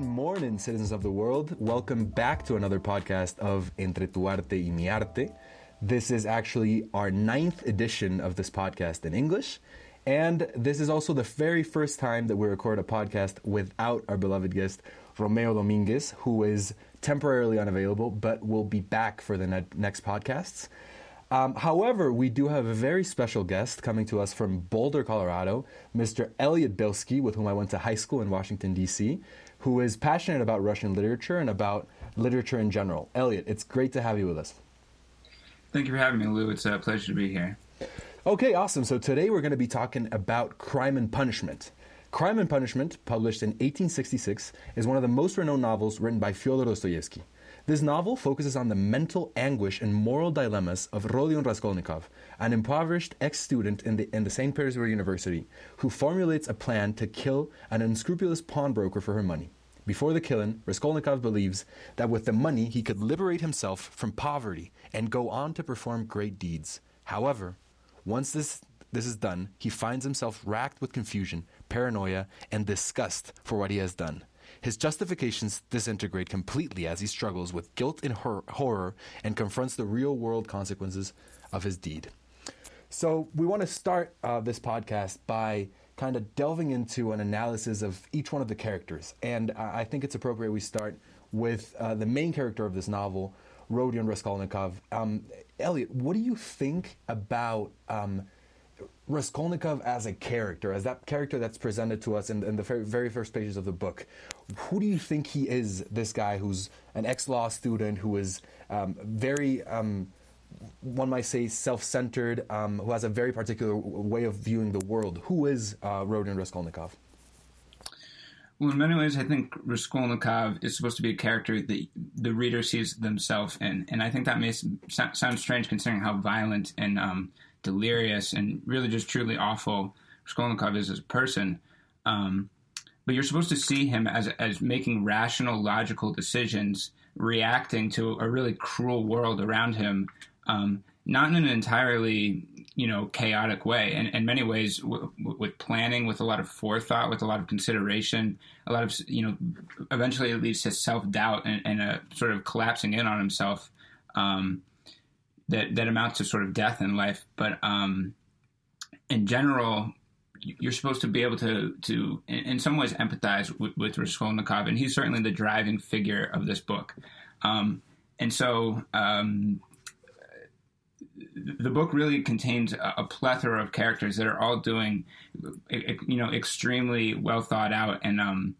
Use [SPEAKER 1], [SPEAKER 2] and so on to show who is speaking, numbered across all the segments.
[SPEAKER 1] Good morning, citizens of the world. Welcome back to another podcast of Entre tu arte y mi arte. This is actually our ninth edition of this podcast in English. And this is also the very first time that we record a podcast without our beloved guest, Romeo Dominguez, who is temporarily unavailable but will be back for the ne- next podcasts. Um, however, we do have a very special guest coming to us from Boulder, Colorado, Mr. Elliot Bilski, with whom I went to high school in Washington, D.C., who is passionate about Russian literature and about literature in general. Elliot, it's great to have you with us.
[SPEAKER 2] Thank you for having me, Lou. It's a pleasure to be here.
[SPEAKER 1] Okay, awesome. So today we're going to be talking about Crime and Punishment. Crime and Punishment, published in 1866, is one of the most renowned novels written by Fyodor Dostoevsky. This novel focuses on the mental anguish and moral dilemmas of Rodion Raskolnikov, an impoverished ex-student in the, in the St. Petersburg University, who formulates a plan to kill an unscrupulous pawnbroker for her money. Before the killing, Raskolnikov believes that with the money he could liberate himself from poverty and go on to perform great deeds. However, once this this is done, he finds himself racked with confusion, paranoia, and disgust for what he has done. His justifications disintegrate completely as he struggles with guilt and hor- horror and confronts the real world consequences of his deed. So, we want to start uh, this podcast by kind of delving into an analysis of each one of the characters. And I think it's appropriate we start with uh, the main character of this novel, Rodion Raskolnikov. Um, Elliot, what do you think about um, Raskolnikov as a character, as that character that's presented to us in, in the very, first pages of the book? Who do you think he is, this guy who's an ex law student, who is um, very um, one might say self-centered, um, who has a very particular way of viewing the world. Who is uh, Rodion Raskolnikov?
[SPEAKER 2] Well, in many ways, I think Raskolnikov is supposed to be a character that the reader sees themselves in, and I think that may sound strange considering how violent and um, delirious and really just truly awful Skolnikov is as a person. Um, but you're supposed to see him as as making rational, logical decisions, reacting to a really cruel world around him, um, not in an entirely you know chaotic way and in many ways w- w- with planning with a lot of forethought with a lot of consideration a lot of you know eventually it leads to self-doubt and, and a sort of collapsing in on himself um, that that amounts to sort of death in life but um, in general you're supposed to be able to to in, some ways empathize with, with Raskolnikov and he's certainly the driving figure of this book. Um, and so um, the book really contains a, plethora of characters that are all doing, you know, extremely well thought out and um,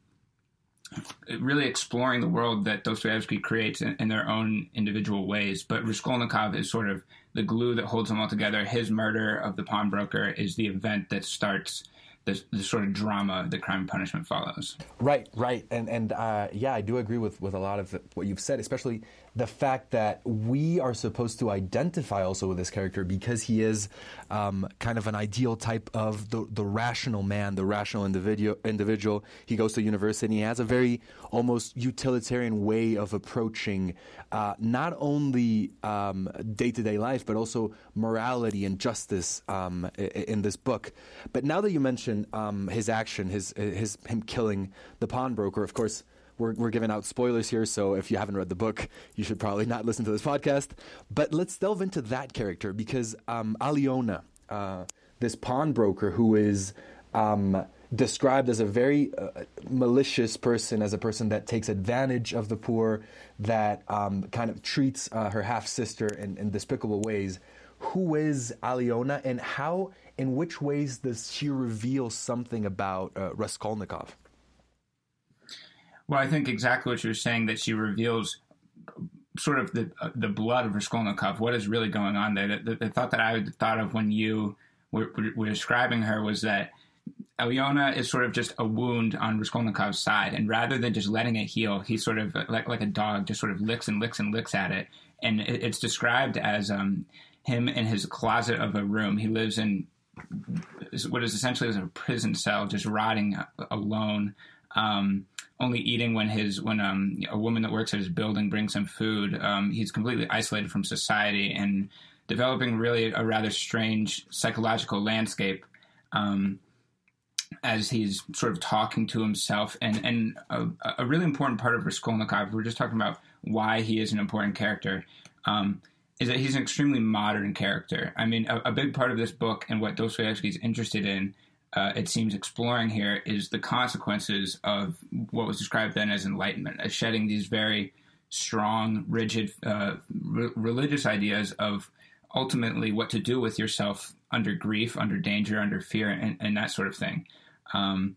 [SPEAKER 2] really exploring the world that Dostoevsky creates in, in, their own individual ways. But Raskolnikov is sort of the glue that holds them all together. His murder of the pawnbroker is the event that starts the, the sort of drama that crime and punishment follows.
[SPEAKER 1] Right, right, and and uh, yeah, I do agree with with a lot of what you've said, especially the fact that we are supposed to identify also with this character because he is um, kind of an ideal type of the, the rational man, the rational individual. Individual. He goes to university. and He has a very almost utilitarian way of approaching uh, not only day to day life but also morality and justice um, in this book. But now that you mention um, his action, his his him killing the pawnbroker, of course we're, we're giving out spoilers here, so if you haven't read the book, you should probably not listen to this podcast. But let's delve into that character because um, Aliona, uh, this pawnbroker who is um, described as a very uh, malicious person, as a person that takes advantage of the poor, that um, kind of treats uh, her half sister in, in despicable ways. Who is Aliona, and how, in which ways does she reveal something about uh, Raskolnikov?
[SPEAKER 2] Well, I think exactly what you were saying that she reveals sort of the uh, the blood of Raskolnikov. What is really going on there? The, the, the thought that I thought of when you were, were, describing her was that Aliona is sort of just a wound on Raskolnikov's side, and rather than just letting it heal, he sort of like like a dog just sort of licks and licks and licks at it. And it, it's described as um, him in his closet of a room. He lives in what is essentially a prison cell, just rotting alone. Um, only eating when his when um, a woman that works at his building brings him food. Um, he's completely isolated from society and developing really a rather strange psychological landscape. Um, as he's sort of talking to himself. And, and a, a really important part of Raskolnikov, we're just talking about why he is an important character, um, is that he's an extremely modern character. I mean, a, a big part of this book and what Dostoevsky is interested in, uh, it seems exploring here, is the consequences of what was described then as enlightenment, as shedding these very strong, rigid uh, re- religious ideas of ultimately what to do with yourself under grief, under danger, under fear, and, and that sort of thing. Um,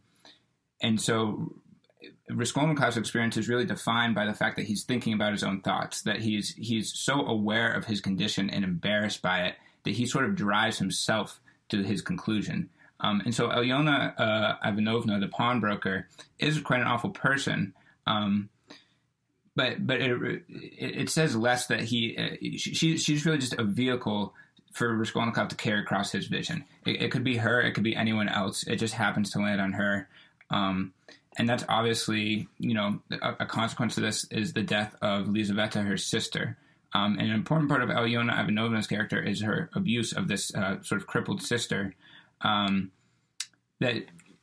[SPEAKER 2] and so Raskolnikov's experience is really defined by the fact that he's thinking about his own thoughts, that he's he's so aware of his condition and embarrassed by it that he sort of drives himself to his conclusion. Um, and so Alyona uh, Ivanovna, the pawnbroker, is quite an awful person. Um, but but it, it, says less that he uh, she, she's really just a vehicle for Raskolnikov to carry across his vision. It, it, could be her, it could be anyone else. It just happens to land on her. Um, and that's obviously, you know, a, a, consequence of this is the death of Lizaveta, her sister. Um, and an important part of Alyona Ivanovna's character is her abuse of this uh, sort of crippled sister um, that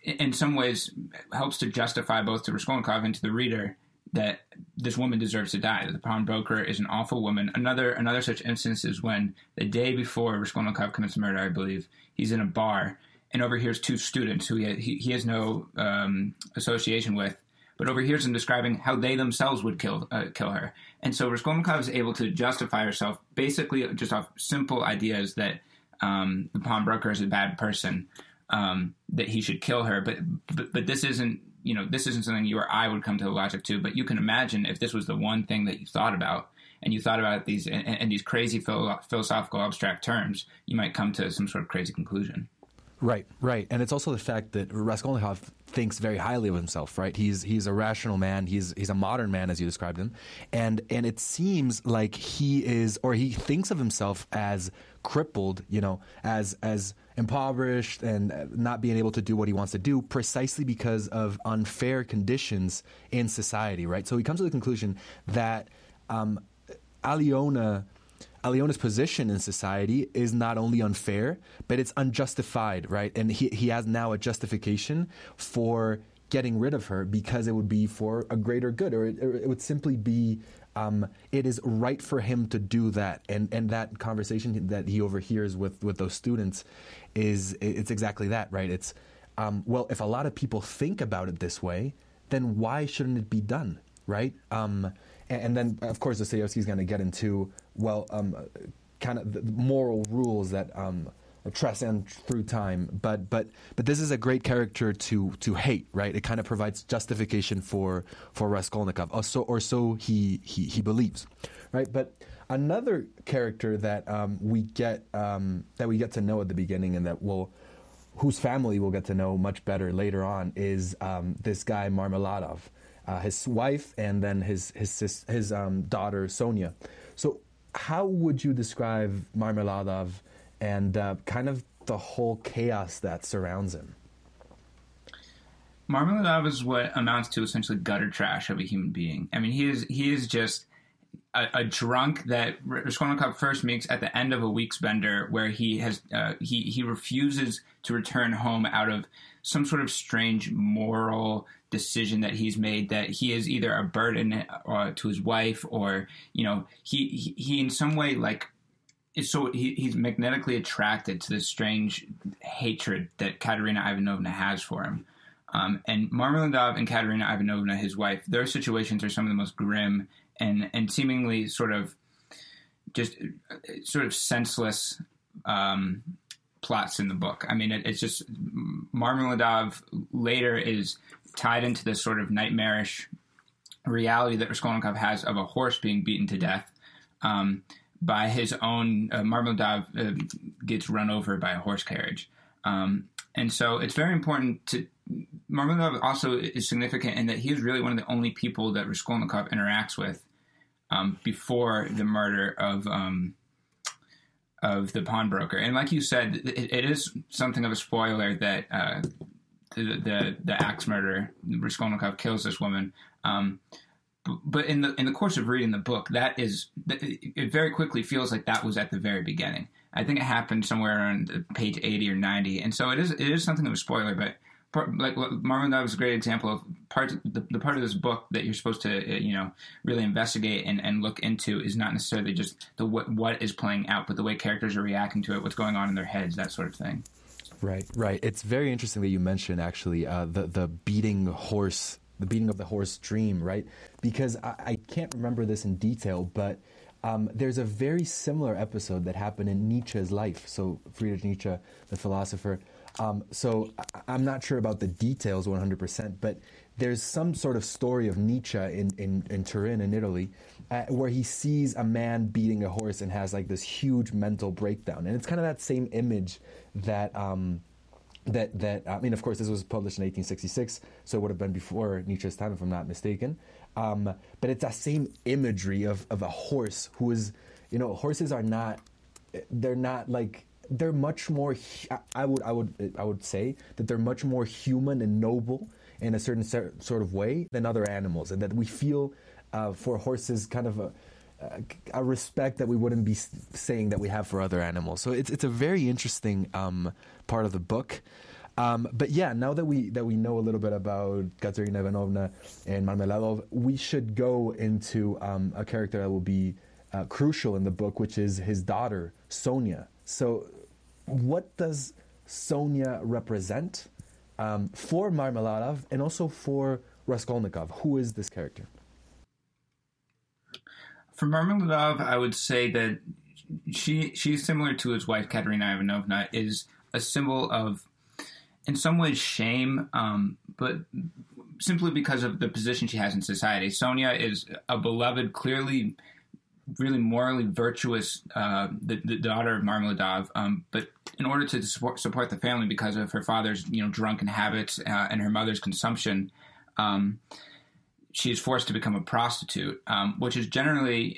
[SPEAKER 2] in some ways helps to justify both to Raskolnikov and to the reader that this woman deserves to die. That the pawnbroker is an awful woman. Another another such instance is when the day before Raskolnikov commits murder, I believe, he's in a bar and overhears two students who he, he, he has no um, association with, but overhears them describing how they themselves would kill uh, kill her. And so Raskolnikov is able to justify herself basically just off simple ideas that um, the pawnbroker is a bad person, um, that he should kill her. But, but but this isn't you know this isn't something you or I would come to the logic to. But you can imagine if this was the one thing that you thought about and you thought about these and, in these crazy philosophical abstract terms, you might come to some sort of crazy conclusion.
[SPEAKER 1] Right, right, and it's also the fact that Raskolnikov thinks very highly of himself. Right, he's he's a rational man. He's he's a modern man, as you described him, and and it seems like he is, or he thinks of himself as crippled. You know, as as impoverished and not being able to do what he wants to do, precisely because of unfair conditions in society. Right, so he comes to the conclusion that um, Alyona Alyona's position in society is not only unfair, but it's unjustified, right? And he, he has now a justification for getting rid of her because it would be for a greater good, or it, it would simply be um, it is right for him to do that. And and that conversation that he overhears with with those students is it's exactly that, right? It's um, well, if a lot of people think about it this way, then why shouldn't it be done, right? Um, and, then, of course, Dostoevsky is going to get into well, um, kind of the moral rules that um, transcend through time. But but but this is a great character to to hate, right? It kind of provides justification for for Raskolnikov, or so or so he he, he believes, right? But another character that um, we get um, that we get to know at the beginning, and that will whose family we'll get to know much better later on is um, this guy Marmeladov uh, his wife, and then his his his um, daughter Sonia. So, how would you describe Marmeladov and uh, kind of the whole chaos that surrounds him?
[SPEAKER 2] Marmeladov is what amounts to essentially gutter trash of a human being. I mean, he is he is just a, a, drunk that Raskolnikov first meets at the end of a week's bender, where he has uh, he he refuses to return home out of some sort of strange moral decision that he's made that he is either a burden uh, to his wife or you know he he, in some way like so he, he's magnetically attracted to this strange hatred that Katerina Ivanovna has for him. Um, and Marmeladov and Katerina Ivanovna, his wife, their situations are some of the most grim and and seemingly sort of just sort of senseless um, plots in the book. I mean, it, it's just Marmeladov later is tied into this sort of nightmarish reality that Raskolnikov has of a horse being beaten to death um, by his own. Uh, Marmeladov uh, gets run over by a horse carriage, um, and so it's very important to. Marmeladov also is significant in that he is really one of the only people that Raskolnikov interacts with um, before the murder of um, of the pawnbroker. And like you said, it, it is something of a spoiler that uh, the, the, the axe murder Raskolnikov kills this woman. Um, but in the in the course of reading the book, that is it very quickly feels like that was at the very beginning. I think it happened somewhere on page eighty or ninety, and so it is it is something of a spoiler. But part, like Marmeladov is a great example of part the, the part of this book that you're supposed to uh, you know really investigate and, and look into is not necessarily just the what what is playing out, but the way characters are reacting to it, what's going on in their heads, that sort of thing.
[SPEAKER 1] Right, right. It's very interesting that you mentioned actually uh, the the beating horse, the beating of the horse dream, right? Because I, I can't remember this in detail, but um, there's a very similar episode that happened in Nietzsche's life. So Friedrich Nietzsche, the philosopher. Um, so I, am not sure about the details 100%, but there's some sort of story of Nietzsche in, in, in Turin, in Italy, uh, where he sees a man beating a horse and has like this huge mental breakdown. And it's kind of that same image that. Um, that that I mean, of course, this was published in 1866, so it would have been before Nietzsche's time, if I'm not mistaken. Um, but it's that same imagery of, of a horse who is, you know, horses are not, they're not like, they're much more, I would, I would, I would say that they're much more human and noble in a certain sort of way than other animals. And that we feel uh, for horses kind of a, a respect that we wouldn't be saying that we have for other animals. So it's, it's a very interesting um, part of the book. Um, but yeah, now that we that we know a little bit about Katerina Ivanovna and Marmeladov, we should go into um, a character that will be uh, crucial in the book, which is his daughter Sonia. So, what does Sonia represent um, for Marmeladov and also for Raskolnikov? Who is this character?
[SPEAKER 2] For Marmeladov, I would say that she she's similar to his wife Katerina Ivanovna, is a symbol of in some ways shame, um, but simply because of the position she has in society. Sonia is a beloved, clearly, really morally virtuous, uh, the, the, daughter of Marmeladov. Um, but in order to support, support, the family, because of her father's you know drunken habits uh, and her mother's consumption. Um, she is forced to become a prostitute, um, which is generally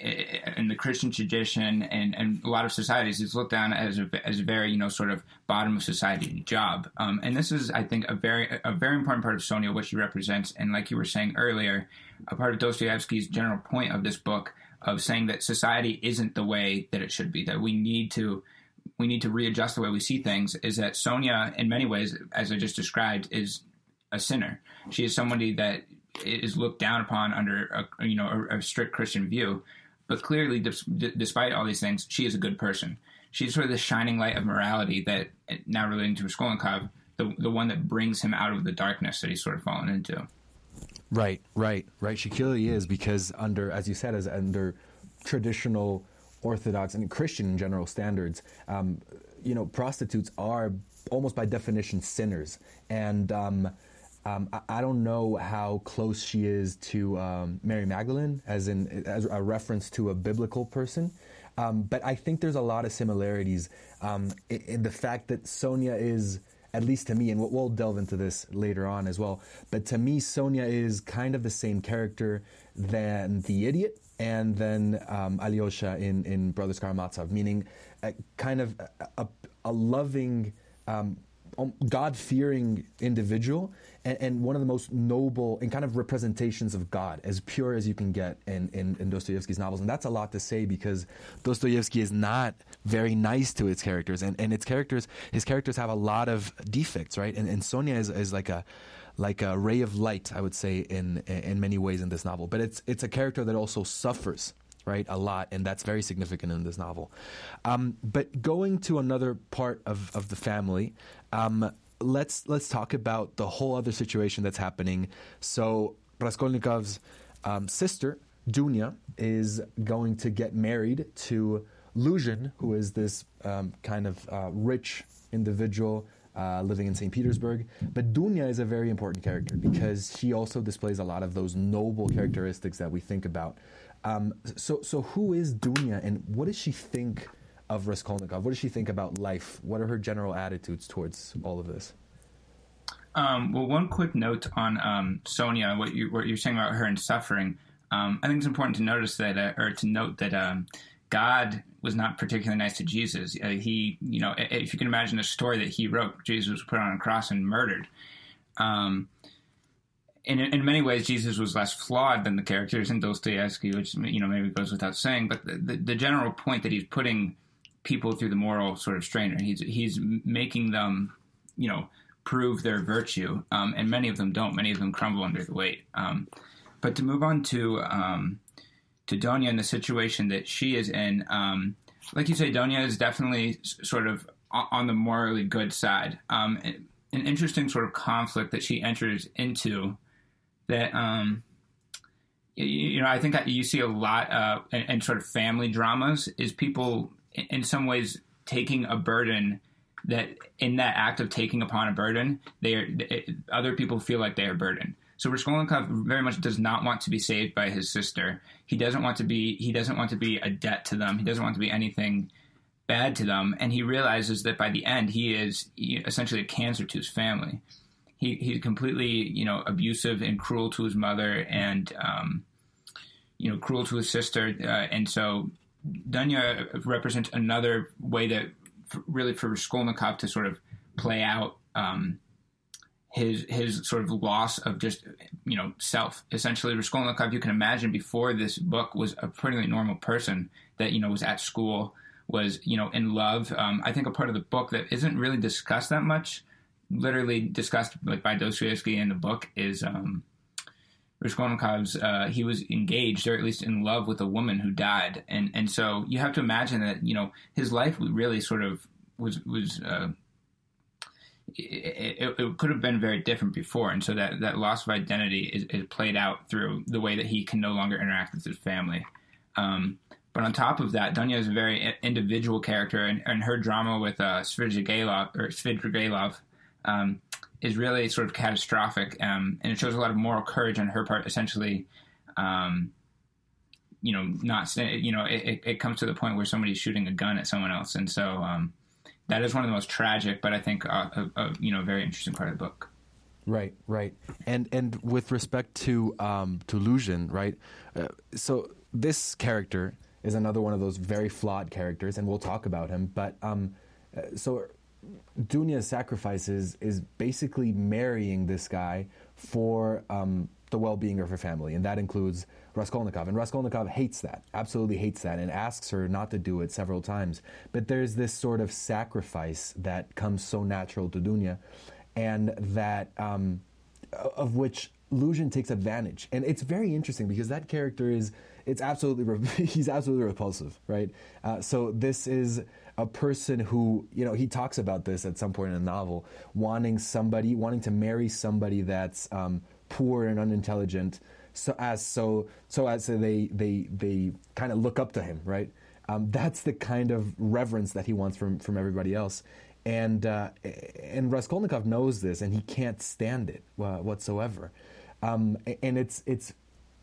[SPEAKER 2] in the Christian tradition and, and a lot of societies is looked down as a, as a very you know sort of bottom of society job. Um, and this is, I think, a very a very important part of Sonia, what she represents, and like you were saying earlier, a part of Dostoevsky's general point of this book of saying that society isn't the way that it should be, that we need to we need to readjust the way we see things. Is that Sonia, in many ways, as I just described, is a sinner. She is somebody that is looked down upon under a you know a, a strict Christian view, but clearly, d- despite all these things, she is a good person. She's sort of the shining light of morality that, now relating to Raskolnikov, the the one that brings him out of the darkness that he's sort of fallen into.
[SPEAKER 1] Right, right, right. She clearly is because under, as you said, as under traditional Orthodox and Christian in general standards, um, you know, prostitutes are almost by definition sinners, and um, um, I, I, don't know how close she is to um, Mary Magdalene, as in as a reference to a biblical person. Um, but I think there's a lot of similarities um, in, in, the fact that Sonia is, at least to me, and we'll, we'll, delve into this later on as well. But to me, Sonia is kind of the same character than the idiot and then um, Alyosha in in Brothers Karamazov, meaning a, kind of a, a, a loving. Um, God fearing individual and, and, one of the most noble and kind of representations of God, as pure as you can get in, in, in Dostoevsky's novels. And that's a lot to say because Dostoevsky is not very nice to its characters, and, and its characters, his characters have a lot of defects, right? And, and Sonia is, is like a like a ray of light, I would say, in in many ways in this novel. But it's it's a character that also suffers right a lot and that's very significant in this novel um, but going to another part of, of the family um, let's let's talk about the whole other situation that's happening. So Raskolnikov's um, sister Dunya is going to get married to Luzhin, who is this um, kind of uh, rich individual uh, living in St. Petersburg. But Dunya is a very important character because she also displays a lot of those noble characteristics that we think about. Um, so, so who is Dunya, and what does she think? Of Raskolnikov? What does she think about life? What are her general attitudes towards all of this?
[SPEAKER 2] Um, well, one quick note on um, Sonia, what, you, what you're saying about her and suffering. Um, I think it's important to notice that, uh, or to note that um, God was not particularly nice to Jesus. Uh, he, you know, if you can imagine the story that he wrote, Jesus was put on a cross and murdered. Um, in, in many ways, Jesus was less flawed than the characters in Dostoevsky, which you know maybe goes without saying. But the, the, the general point that he's putting people through the moral sort of strainer. He's he's making them, you know, prove their virtue, um, and many of them don't. Many of them crumble under the weight. Um, but to move on to um, to Dunya and the situation that she is in, um, like you say, Dunya is definitely sort of on the morally good side. Um, an interesting sort of conflict that she enters into that um, you know I think you see a lot uh, in, in sort of family dramas is people in some ways taking a burden that in that act of taking upon a burden, they are, other people feel like they are burdened. So Raskolnikov very much does not want to be saved by his sister. He doesn't want to be he doesn't want to be a debt to them. He doesn't want to be anything bad to them. And he realizes that by the end, he is essentially a cancer to his family. He he's completely you know abusive and cruel to his mother and um, you know cruel to his sister. Uh, and so Dunya represents another way that really for Raskolnikov to sort of play out um, his his sort of loss of just you know self. Essentially, Raskolnikov, you can imagine before this book was a pretty normal person that you know was at school, was you know in love. Um, I think a part of the book that isn't really discussed that much, literally discussed like by Dostoevsky in the book, is um, Raskolnikov's. Uh, he was engaged or at least in love with a woman who died, and and so you have to imagine that you know his life really sort of was was. Uh, it, it, could have been very different before, and so that, that loss of identity is, is, played out through the way that he can no longer interact with his family. Um, but on top of that, Dunya is a very individual character, and, and her drama with uh, Svidrigailov or Svidrigailov um, is really sort of catastrophic, um, and it shows a lot of moral courage on her part. Essentially, um, you know, not you know, it, it, comes to the point where somebody's shooting a gun at someone else, and so um, that is one of the most tragic, but I think uh, a, a, you know very interesting part of the book.
[SPEAKER 1] Right, right, and and with respect to um, to Luzhin, right? Uh, so this character is another one of those very flawed characters, and we'll talk about him. But um, uh, so Dunya's sacrifices is basically marrying this guy for um, the well-being of her family, and that includes Raskolnikov. And Raskolnikov hates that, absolutely hates that, and asks her not to do it several times. But there's this sort of sacrifice that comes so natural to Dunya, and that um, of which Luzhin takes advantage. And it's very interesting because that character is it's absolutely he's absolutely repulsive, right? Uh, so this is a person who you know he talks about this at some point in the novel, wanting somebody, wanting to marry somebody that's um, poor and unintelligent, so as so so as they they they kind of look up to him, right? Um, that's the kind of reverence that he wants from from everybody else. And uh, and Raskolnikov knows this, and he can't stand it uh, whatsoever. Um, and it's it's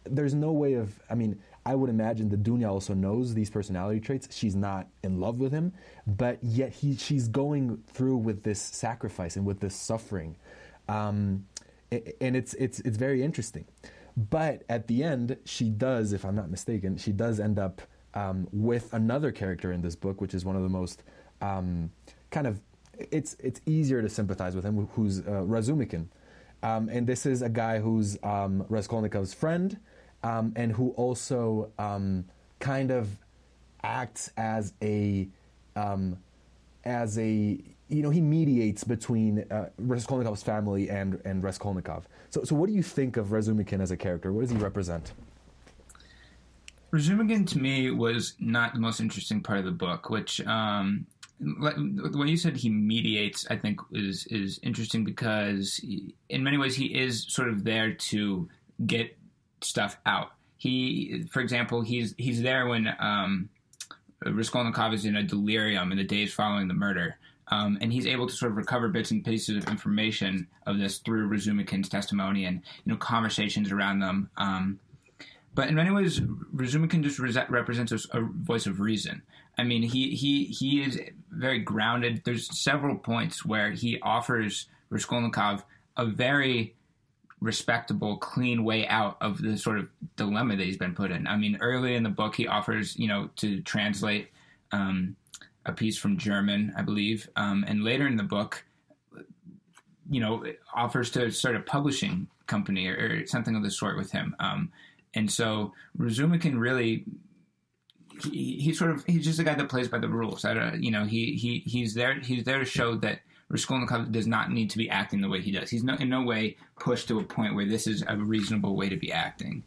[SPEAKER 1] there's no way of I mean I would imagine that Dunya also knows these personality traits. She's not in love with him, but yet he, she's going through with this sacrifice and with this suffering, um, and it's it's it's very interesting. But at the end, she does, if I'm not mistaken, she does end up um, with another character in this book, which is one of the most um, kind of it's it's easier to sympathize with him, who's uh, Razumikin. Um, and this is a guy who's um, Raskolnikov's friend, um, and who also um, kind of acts as a um, as a you know he mediates between uh, Raskolnikov's family and and Raskolnikov. So so what do you think of Razumikin as a character? What does he represent?
[SPEAKER 2] Razumikin to me was not the most interesting part of the book, which um, the way you said he mediates, I think is is interesting because in many ways he is sort of there to get stuff out. He, for example, he's he's there when um, Raskolnikov is in a delirium in the days following the murder. Um, and he's able to sort of recover bits and pieces of information of this through Razumikin's testimony and you know conversations around them. Um, but in many ways, Razumikin just re- represents a, a, voice of reason. I mean, he he he is very grounded. There's several points where he offers Raskolnikov a very respectable, clean way out of the sort of dilemma that he's been put in. I mean, early in the book, he offers, you know, to translate um, a piece from German, I believe, um, and later in the book, you know, offers to start a publishing company or, or something of the sort with him. Um, and so Razumikin really. He, he sort of he's just a guy that plays by the rules. I don't, you know, he he he's there he's there to show that Raskolnikov does not need to be acting the way he does. He's no, in no way pushed to a point where this is a reasonable way to be acting.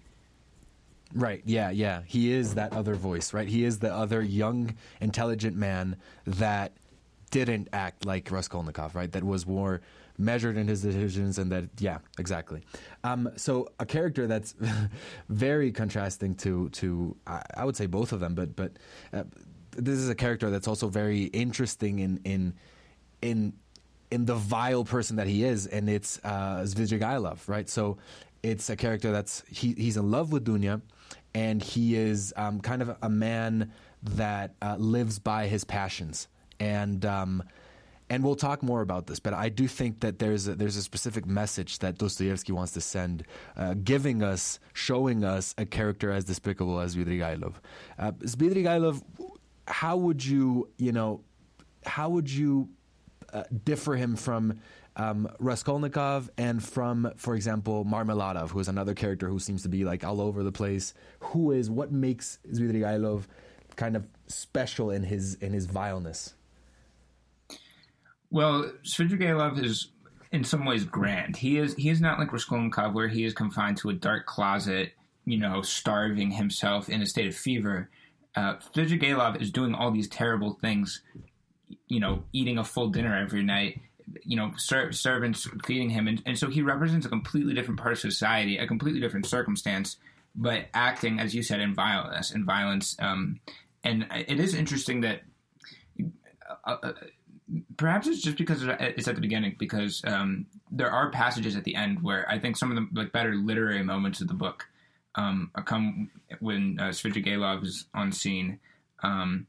[SPEAKER 1] Right. Yeah. Yeah. He is that other voice. Right. He is the other young, intelligent man that didn't act like Raskolnikov. Right. That was more measured in his decisions, and that yeah, exactly. Um, so a character that's very contrasting to to I, I, would say both of them, but but uh, this is a character that's also very interesting in in in in the vile person that he is, and it's uh, Svidrigailov, right? So it's a character that's he, he's in love with Dunya, and he is um, kind of a man that uh, lives by his passions, and um, and we'll talk more about this. But I do think that there's a, there's a specific message that Dostoevsky wants to send, uh, giving us, showing us a character as despicable as Svidrigailov. Uh, Svidrigailov, how would you you know, how would you uh, differ him from um, Raskolnikov and from, for example, Marmeladov, who is another character who seems to be like all over the place. Who is what makes Svidrigailov kind of special in his in his vileness?
[SPEAKER 2] Well, Svidrigailov is in some ways grand. He is he is not like Raskolnikov, where he is confined to a dark closet, you know, starving himself in a state of fever. Uh, Svidrigailov is doing all these terrible things you know, eating a full dinner every night, you know, ser- servants feeding him. And, and so he represents a completely different part of society, a completely different circumstance, but acting, as you said, in violence, in violence. Um, and it is interesting that uh, uh, perhaps it's just because it's at the beginning, because um, there are passages at the end where I think some of the like better literary moments of the book um, come when uh, Svidrigailov is on scene. Um,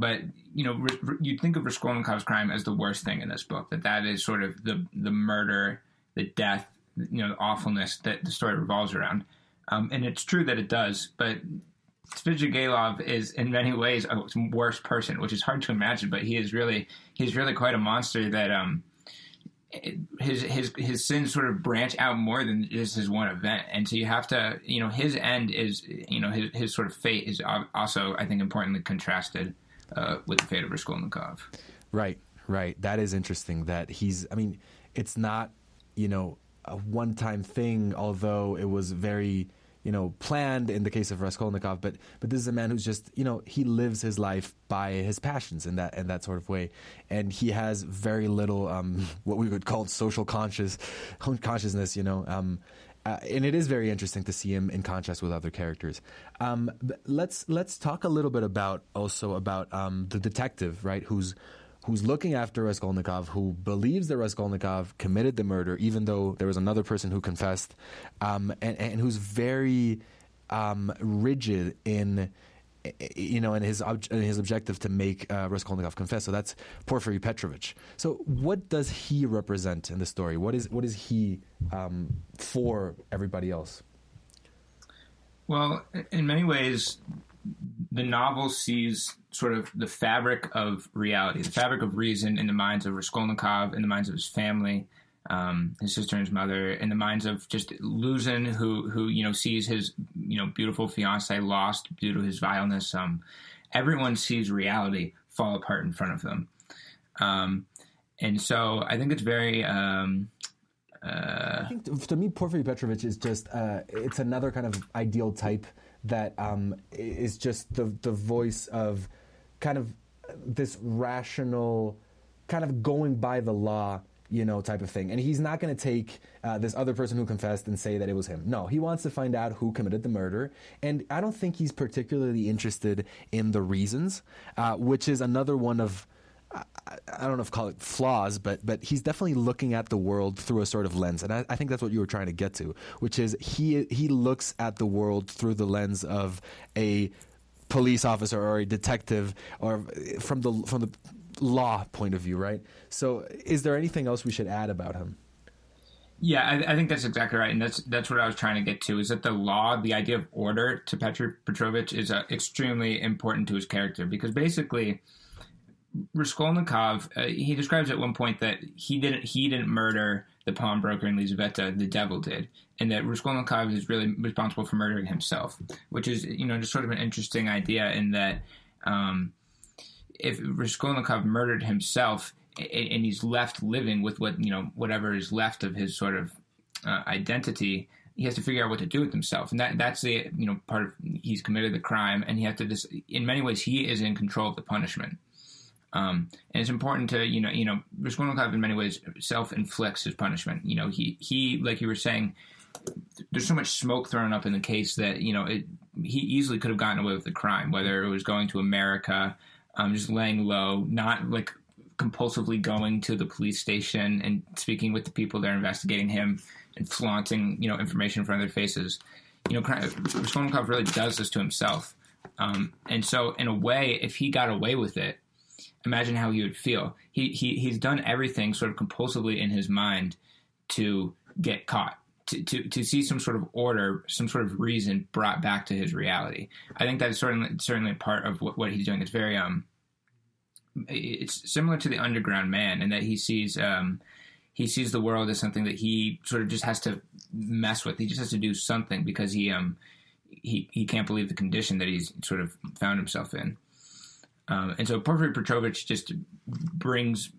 [SPEAKER 2] but you know, you'd think of Raskolnikov's crime as the worst thing in this book. That that is sort of the the murder, the death, you know, the awfulness that the story revolves around. Um, and it's true that it does, but Svidrigailov is in many ways a worse person, which is hard to imagine. But he is really he's really quite a monster. That um, his his his sins sort of branch out more than just his one event, and so you have to you know his end is you know his his sort of fate is also I think importantly contrasted uh, with the fate of Raskolnikov.
[SPEAKER 1] Right, right. That is interesting. That he's. I mean, it's not you know a one-time thing, although it was very you know planned in the case of Raskolnikov. But but this is a man who's just you know he lives his life by his passions in that in that sort of way, and he has very little um, what we would call social conscious consciousness. You know. Um, uh, and it is very interesting to see him in contrast with other characters. Um, let's let's talk a little bit about also about um, the detective, right? Who's who's looking after Raskolnikov, who believes that Raskolnikov committed the murder, even though there was another person who confessed, um, and, and, who's very um, rigid in you know, and his ob- his objective to make uh, Raskolnikov confess. So that's Porfiry Petrovich. So what does he represent in the story? What is what is he um, for everybody else?
[SPEAKER 2] Well, in many ways, the novel sees sort of the fabric of reality, the fabric of reason in the minds of Raskolnikov, in the minds of his family, um, his sister and his mother, in the minds of just Luzhin, who who you know sees his you know beautiful fiance lost due to his vileness. Um, everyone sees reality fall apart in front of them, um, and so I think it's very. Um,
[SPEAKER 1] uh, I think to me, Porfiry Petrovich is just uh, it's another kind of ideal type that um, is just the the voice of kind of this rational, kind of going by the law you know, type of thing. And he's not going to take uh, this other person who confessed and say that it was him. No, he wants to find out who committed the murder. And I don't think he's particularly interested in the reasons, uh, which is another one of. I don't know if call it flaws, but but he's definitely looking at the world through a sort of lens, and I, I, think that's what you were trying to get to, which is he he looks at the world through the lens of a police officer or a detective, or from the from the law point of view, right? So, is there anything else we should add about him?
[SPEAKER 2] Yeah, I, I, think that's exactly right, and that's that's what I was trying to get to. Is that the law, the idea of order to Petr Petrovich is uh, extremely important to his character because basically, Raskolnikov uh, he describes at one point that he didn't he didn't murder the pawnbroker in Lizaveta, the devil did, and that Raskolnikov is really responsible for murdering himself, which is you know just sort of an interesting idea in that. Um, if Raskolnikov murdered himself and he's left living with what you know whatever is left of his sort of uh, identity he has to figure out what to do with himself. And that that's the you know part of he's committed the crime and he has to in many ways he is in control of the punishment. Um, and it's important to you know you know Raskolnikov in many ways self inflicts his punishment. You know he he like you were saying there's so much smoke thrown up in the case that you know it, he easily could have gotten away with the crime whether it was going to America um, just laying low not like compulsively going to the police station and speaking with the people that are investigating him and flaunting, you know, information in front of their faces. You know, Raskolnikov really does this to himself. Um, and so, in a way, if he got away with it, imagine how he would feel. He, he he's done everything sort of compulsively in his mind to get caught. To, to, to see some sort of order, some sort of reason brought back to his reality. I think that's certainly certainly part of what, what he's doing. It's very um, it's similar to the underground man in that he sees um, he sees the world as something that he sort of just has to mess with. He just has to do something because he um he he can't believe the condition that he's sort of found himself in. Um, and so Porfiry Petrovich just brings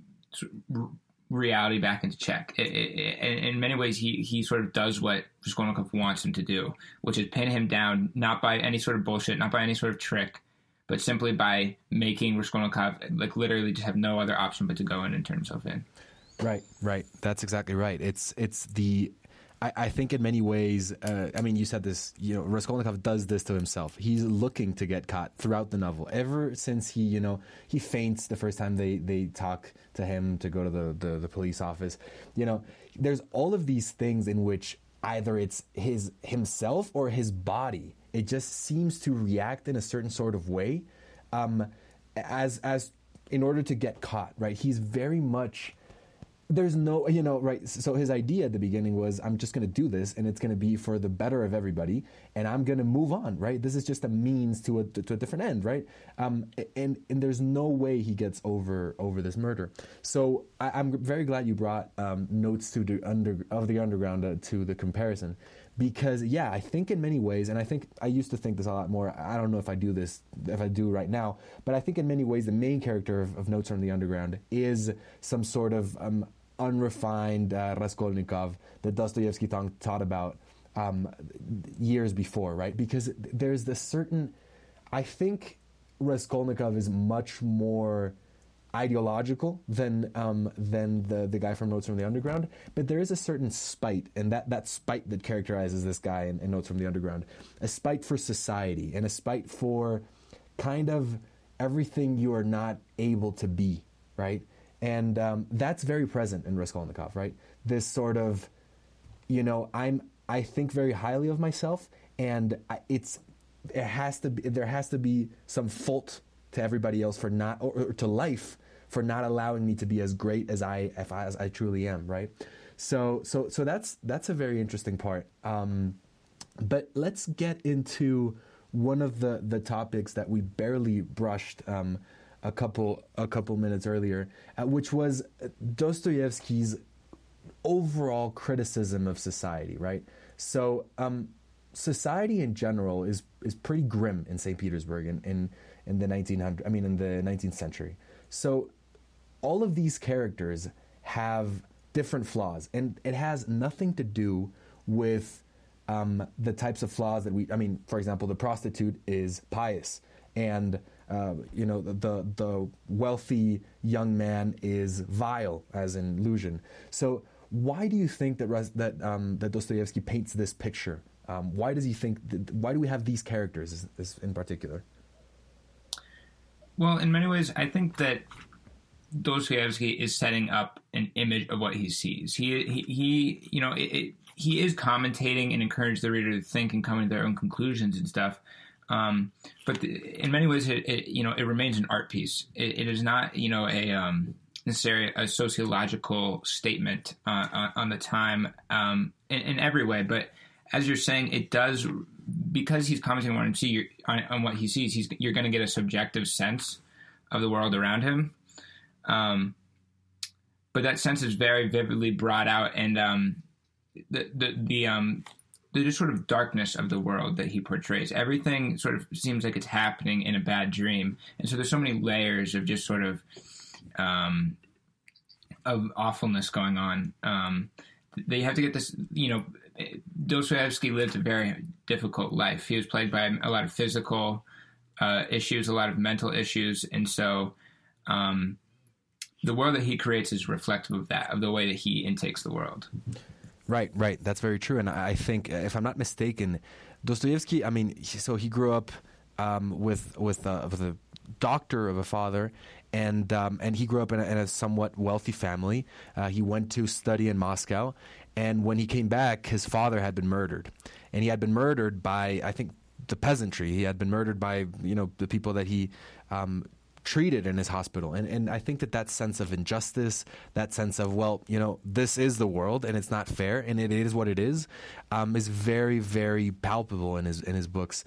[SPEAKER 2] reality back into check. It, it, it, in many ways, he he sort of does what Raskolnikov wants him to do, which is pin him down, not by any sort of bullshit, not by any sort of trick, but simply by making Raskolnikov like literally just have no other option but to go in and turn himself in.
[SPEAKER 1] Right, right. That's exactly right. It's it's the I, I, think in many ways, uh, I mean, you said this, you know, Raskolnikov does this to himself. He's looking to get caught throughout the novel. Ever since he, you know, he faints the first time they, they talk to him to go to the, the, the police office. You know, there's all of these things in which either it's his himself or his body it just seems to react in a certain sort of way, um, as as in order to get caught. Right? He's very much there's no, you know, right. So his idea at the beginning was, I'm just going to do this, and it's going to be for the better of everybody, and I'm going to move on, right? This is just a means to a to a different end, right? Um, and and there's no way he gets over over this murder. So I, am very glad you brought um, notes to the under of the underground uh, to the comparison because yeah i think in many ways and i think i used to think this a lot more i don't know if i do this if i do right now but i think in many ways the main character of, of notes from the underground is some sort of um, unrefined uh, raskolnikov that dostoevsky th- taught about um, years before right? Because there's this certain i think raskolnikov is much more ideological than um, than the the guy from Notes from the Underground, but there is a certain spite, and that that spite that characterizes this guy in, in Notes from the Underground, a spite for society and a spite for kind of everything you are not able to be, right? And um, that's very present in Raskolnikov, right? This sort of, you know, I'm I think very highly of myself, and I, it's it has to be there has to be some fault to everybody else for not or, or, to life for not allowing me to be as great as I I, as I truly am, right? So so so that's that's a very interesting part. Um, but let's get into one of the the topics that we barely brushed um, a couple a couple minutes earlier, uh, which was Dostoevsky's overall criticism of society, right? So um, society in general is is pretty grim in St. Petersburg in, in in the 1900 I mean in the 19th century. So all of these characters have different flaws, and it has nothing to do with um, the types of flaws that we. I mean, for example, the prostitute is pious, and uh, you know the the wealthy young man is vile, as in Luzhin. So why do you think that that um, that Dostoevsky paints this picture? Um, why does he think? That, why do we have these characters in particular?
[SPEAKER 2] Well, in many ways, I think that Dostoevsky is setting up an image of what he sees. He he, he you know it, it, he is commentating and encourage the reader to think and come to their own conclusions and stuff. Um, but the, in many ways, it, it, you know it remains an art piece. it is not you know a um, necessarily a sociological statement uh, on, the time um, in, in, every way. But as you're saying, it does because he's commenting on, on, on what he sees. He's you're going to get a subjective sense of the world around him. Um, but that sense is very vividly brought out, and um, the the the um, the just sort of darkness of the world that he portrays. Everything sort of seems like it's happening in a bad dream, and so there's so many layers of just sort of um, of awfulness going on. Um, they have to get this. You know, Dostoevsky lived a very difficult life. He was plagued by a lot of physical uh, issues, a lot of mental issues, and so um, the world that he creates is reflective of that, of the way that he intakes the world.
[SPEAKER 1] Right, right. That's very true. And I think, if I'm not mistaken, Dostoevsky. I mean, so he grew up um, with with, uh, with a doctor of a father, and um, and he grew up in a, in a somewhat wealthy family. Uh, he went to study in Moscow, and when he came back, his father had been murdered, and he had been murdered by I think the peasantry. He had been murdered by you know the people that he. Um, treated in his hospital and and I think that that sense of injustice that sense of well you know this is the world and it's not fair and it is what it is um, is very very palpable in his in his books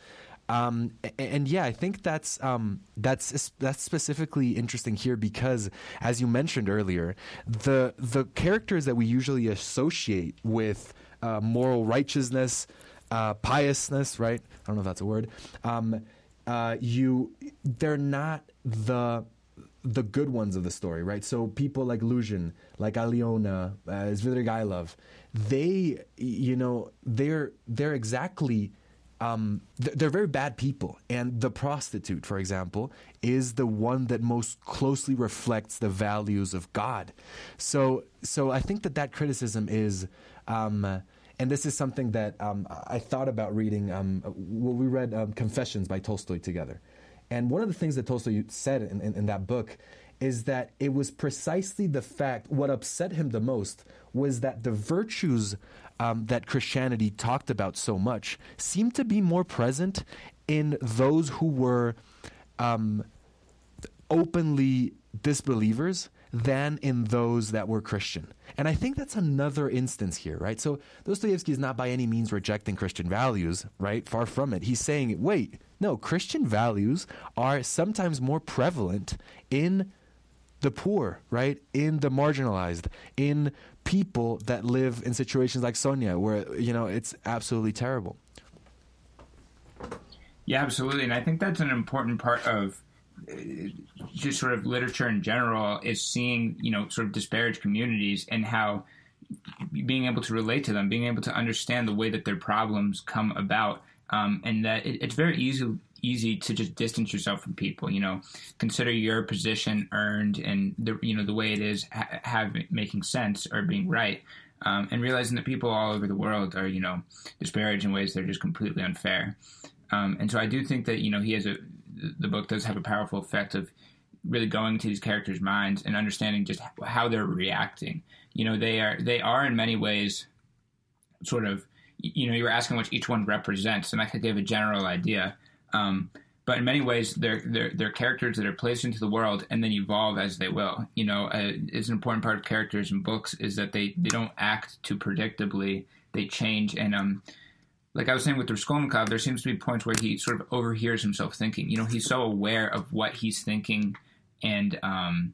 [SPEAKER 1] um, and, and, yeah, I think that's um, that's that's specifically interesting here because, as you mentioned earlier, the the characters that we usually associate with uh, moral righteousness, uh, piousness, right? I don't know if that's a word. Um, uh, you, they're not the the good ones of the story, right? So people like Luzhin, like Aliona, uh, they, you know, they're they're exactly um, they're very bad people. And the prostitute, for example, is the one that most closely reflects the values of God. So, so I think that that criticism is, um, and this is something that um, I thought about reading. Um, well, we read um, Confessions by Tolstoy together. And one of the things that Tolstoy said in, in, in that book is that it was precisely the fact, what upset him the most was that the virtues um, that Christianity talked about so much seemed to be more present in those who were um, openly disbelievers than in those that were Christian. And I think that's another instance here, right? So Dostoevsky is not by any means rejecting Christian values, right? Far from it. He's saying, wait, no, Christian values are sometimes more prevalent in the poor, right? In the marginalized, in people that live in situations like Sonia, where you know it's absolutely terrible.
[SPEAKER 2] Yeah, absolutely, and I think that's an important part of uh, just sort of literature in general is seeing you know sort of disparaged communities and how being able to relate to them, being able to understand the way that their problems come about, um, and that it, it's very easy easy to just distance yourself from people. You know, consider your position earned and the you know the way it is ha- have making sense or being right, um, and realizing that people all over the world are you know disparaged in ways that are just completely unfair. Um, and so I do think that you know he has a the book does have a powerful effect of really going to these characters' minds and understanding just how they're reacting. You know, they are they are in many ways sort of you know you were asking what each one represents, and I could give a general idea. Um, but in many ways, they're, they're, they're characters that are placed into the world and then evolve as they will. You know, uh, it's an important part of characters in books is that they, they don't act too predictably. They change. And um, like I was saying with Raskolnikov, there seems to be points where he sort of overhears himself thinking. You know, he's so aware of what he's thinking and um,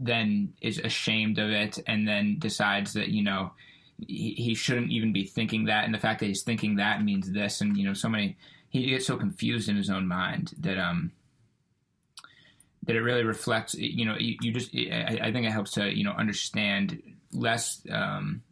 [SPEAKER 2] then is ashamed of it and then decides that, you know, he, he shouldn't even be thinking that. And the fact that he's thinking that means this. And, you know, so many – he gets so confused in his own mind that um that it really reflects you know you, you just I, I, think it helps to you know understand less um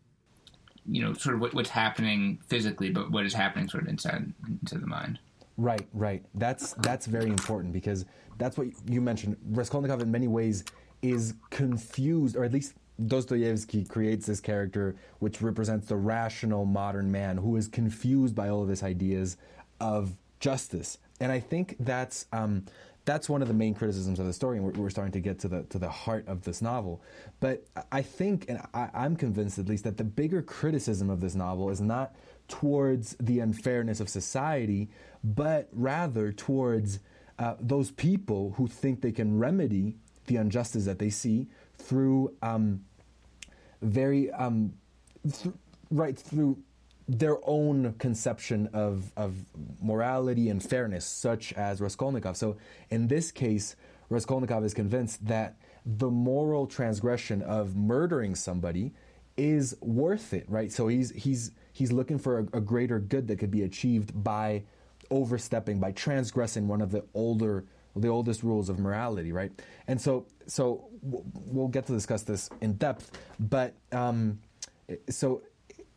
[SPEAKER 2] you know sort of what, what's happening physically but what is happening sort of inside into the mind
[SPEAKER 1] right right that's that's very important because that's what you mentioned raskolnikov in many ways is confused or at least Dostoevsky creates this character which represents the rational modern man who is confused by all of his ideas of justice. And I think that's um, that's one of the main criticisms of the story, and we're, we're, starting to get to the to the heart of this novel. But I think, and I, I'm convinced at least, that the bigger criticism of this novel is not towards the unfairness of society, but rather towards uh, those people who think they can remedy the injustice that they see through um, very um, th- right through their own conception of, of morality and fairness, such as Raskolnikov. So in this case, Raskolnikov is convinced that the moral transgression of murdering somebody is worth it, right? So he's he's he's looking for a, a greater good that could be achieved by overstepping, by transgressing one of the older the oldest rules of morality, right? And so, so we'll get to discuss this in depth, but um, so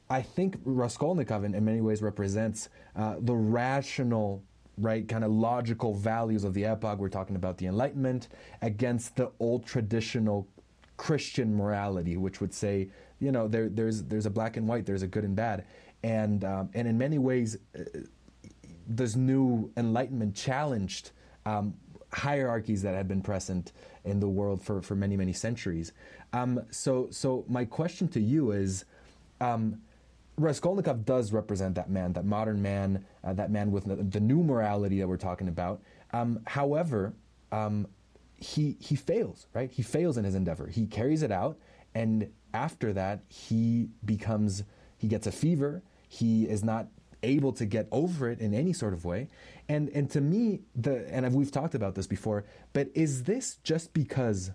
[SPEAKER 1] I think Raskolnikov in, in many ways represents uh, the rational right kind of logical values of the epoch we're talking about the enlightenment against the old traditional christian morality which would say you know there, there's there's a black and white there's a good and bad and um, and in many ways uh, this new enlightenment challenged um, hierarchies that had been present in the world for, for many many centuries um, so so my question to you is um, Raskolnikov does represent that man, that modern man, uh, that man with the, the, new morality that we're talking about. Um, however, um, he he fails, right? He fails in his endeavor. He carries it out, and after that, he becomes he gets a fever. He is not able to get over it in any sort of way. And and to me, the and we've talked about this before, but is this just because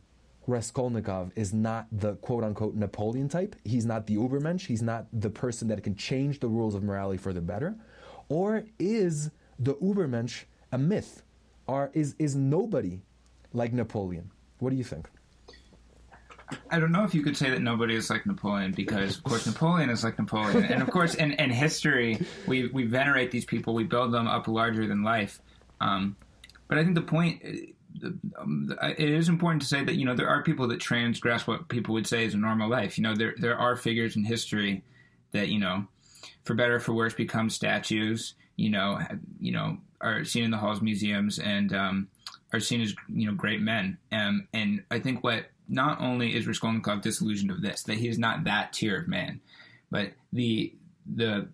[SPEAKER 1] Raskolnikov is not the quote unquote Napoleon type. He's not the Ubermensch. He's not the person that can change the rules of morality for the better. Or is the Ubermensch a myth? Or is, is nobody like Napoleon? What do you think?
[SPEAKER 2] I don't know if you could say that nobody is like Napoleon because, of course, Napoleon is like Napoleon, and of course, in, in history, we we venerate these people, we build them up larger than life. Um, but I think the point um, it is important to say that you know there are people that transgress what people would say is a normal life. You know, there there are figures in history that you know, for better or for worse, become statues. You know, you know, are seen in the halls, museums, and um, are seen as you know great men. Um, and I think what not only is Raskolnikov disillusioned of this, that he is not that tier of man, but the the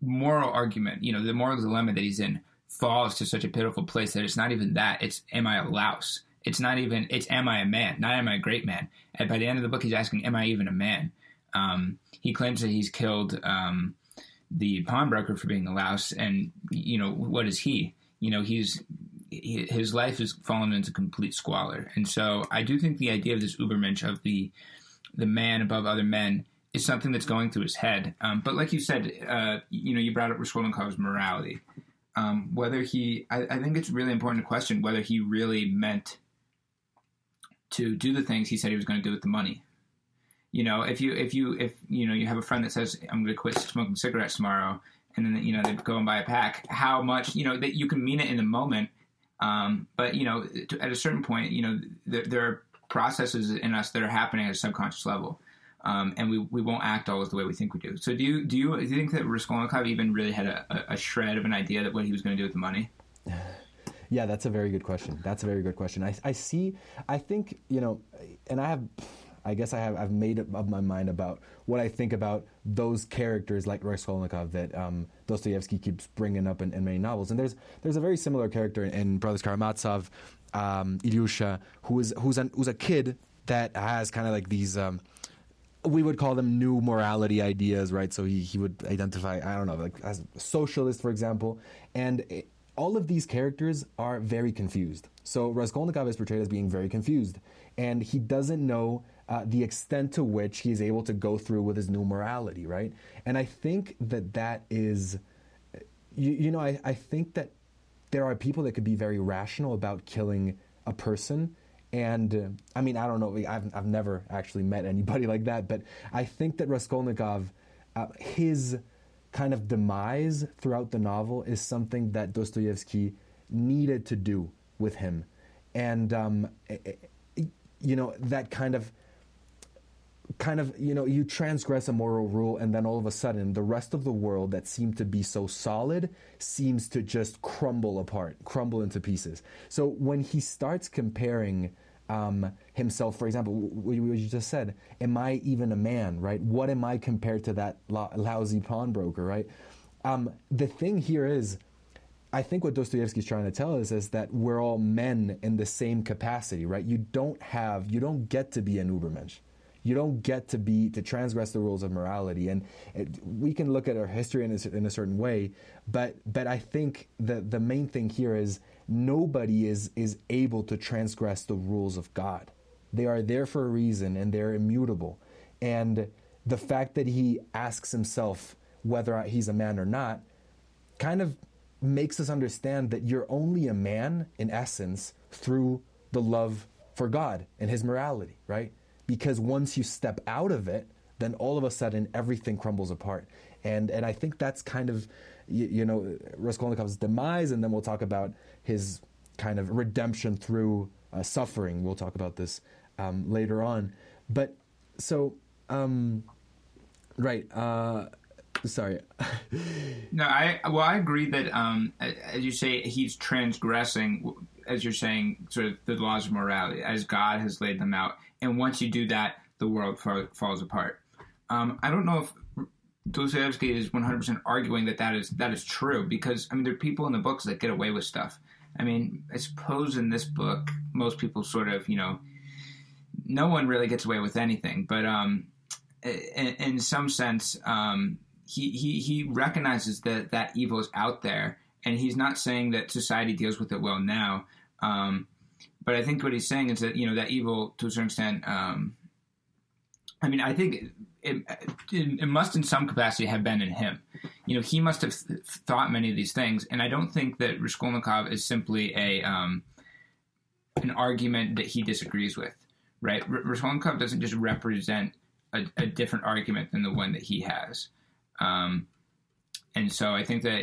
[SPEAKER 2] moral argument, you know, the moral dilemma that he's in falls to such a pitiful place that it's not even that. It's am I a louse? It's not even. It's am I a man? Not am I a great man? And by the end of the book, he's asking, am I even a man? Um, he claims that he's killed um, the pawnbroker for being a louse, and you know what is he? You know he's his life has fallen into complete squalor, and so I do think the idea of this Ubermensch of the the man above other men is something that's going through his head. Um, but like you said, uh, you know, you brought up Raskolnikov's morality um, whether he, I, I, think it's really important to question whether he really meant to do the things he said he was going to do with the money. You know, if you, if you, if you know, you have a friend that says, "I'm going to quit smoking cigarettes tomorrow," and then you know they go and buy a pack. How much, you know, that you can mean it in the moment, um, but you know, at a certain point, you know, there, there are processes in us that are happening at a subconscious level um, and we, we won't act always the way we think we do. So do you do you, do you think that Raskolnikov even really had a, a, shred of an idea that what he was going to do with the money?
[SPEAKER 1] Yeah, that's a very good question. That's a very good question. I, I see. I think you know, and I have. I guess I have I've made up my mind about what I think about those characters like Raskolnikov that um, Dostoevsky keeps bringing up in, in, many novels. And there's there's a very similar character in, Brothers Karamazov, um, Ilyusha, who is who's an, who's a kid that has kind of like these. Um, we would call them new morality ideas, right? So he, he would identify, I don't know, like as a socialist, for example. And it, all of these characters are very confused. So Raskolnikov is portrayed as being very confused. And he doesn't know uh, the extent to which he is able to go through with his new morality, right? And I think that that is, you, you know, I, I think that there are people that could be very rational about killing a person and uh, I mean, I don't know. I've, I've never actually met anybody like that, but I think that Raskolnikov, uh, his kind of demise throughout the novel is something that Dostoevsky needed to do with him. And, um, you know, that kind of kind of you know you transgress a moral rule and then all of a sudden the rest of the world that seemed to be so solid seems to just crumble apart crumble into pieces so when he starts comparing um, himself. For example, what you just said, am I even a man, right? What am I compared to that lousy pawnbroker, right? Um, the thing here is, I think what Dostoevsky is trying to tell us is that we're all men in the same capacity, right? You don't have, you don't get to be an Ubermensch. You don't get to be to transgress the rules of morality, and it, we can look at our history in a, in a certain way, but but I think the the main thing here is nobody is, is able to transgress the rules of God. They are there for a reason and they're immutable. And the fact that he asks himself whether he's a man or not kind of makes us understand that you're only a man in essence through the love for God and his morality, right? Because once you step out of it, then all of a sudden everything crumbles apart. And and I think that's kind of you, you know Raskolnikov's demise, and then we'll talk about his kind of redemption through uh, suffering. We'll talk about this um, later on. But so um, right. Uh, sorry.
[SPEAKER 2] no, I well, I agree that um, as you say, he's transgressing, as you're saying, sort of the laws of morality as God has laid them out. And once you do that, the world falls apart. Um, I don't know if Dostoevsky is 100% arguing that that is that is true because I mean there are people in the books that get away with stuff. I mean, I suppose in this book most people sort of you know no one really gets away with anything, but um, in, in some sense um, he, he he recognizes that that evil is out there, and he's not saying that society deals with it well now. Um, but I think what he's saying is that you know that evil to a certain extent. Um, I mean, I think it, it, it, must in some capacity have been in him. You know, he must have th- thought many of these things, and I don't think that Raskolnikov is simply a um, an argument that he disagrees with. Right? R- Raskolnikov doesn't just represent a, a, different argument than the one that he has, um, and so I think that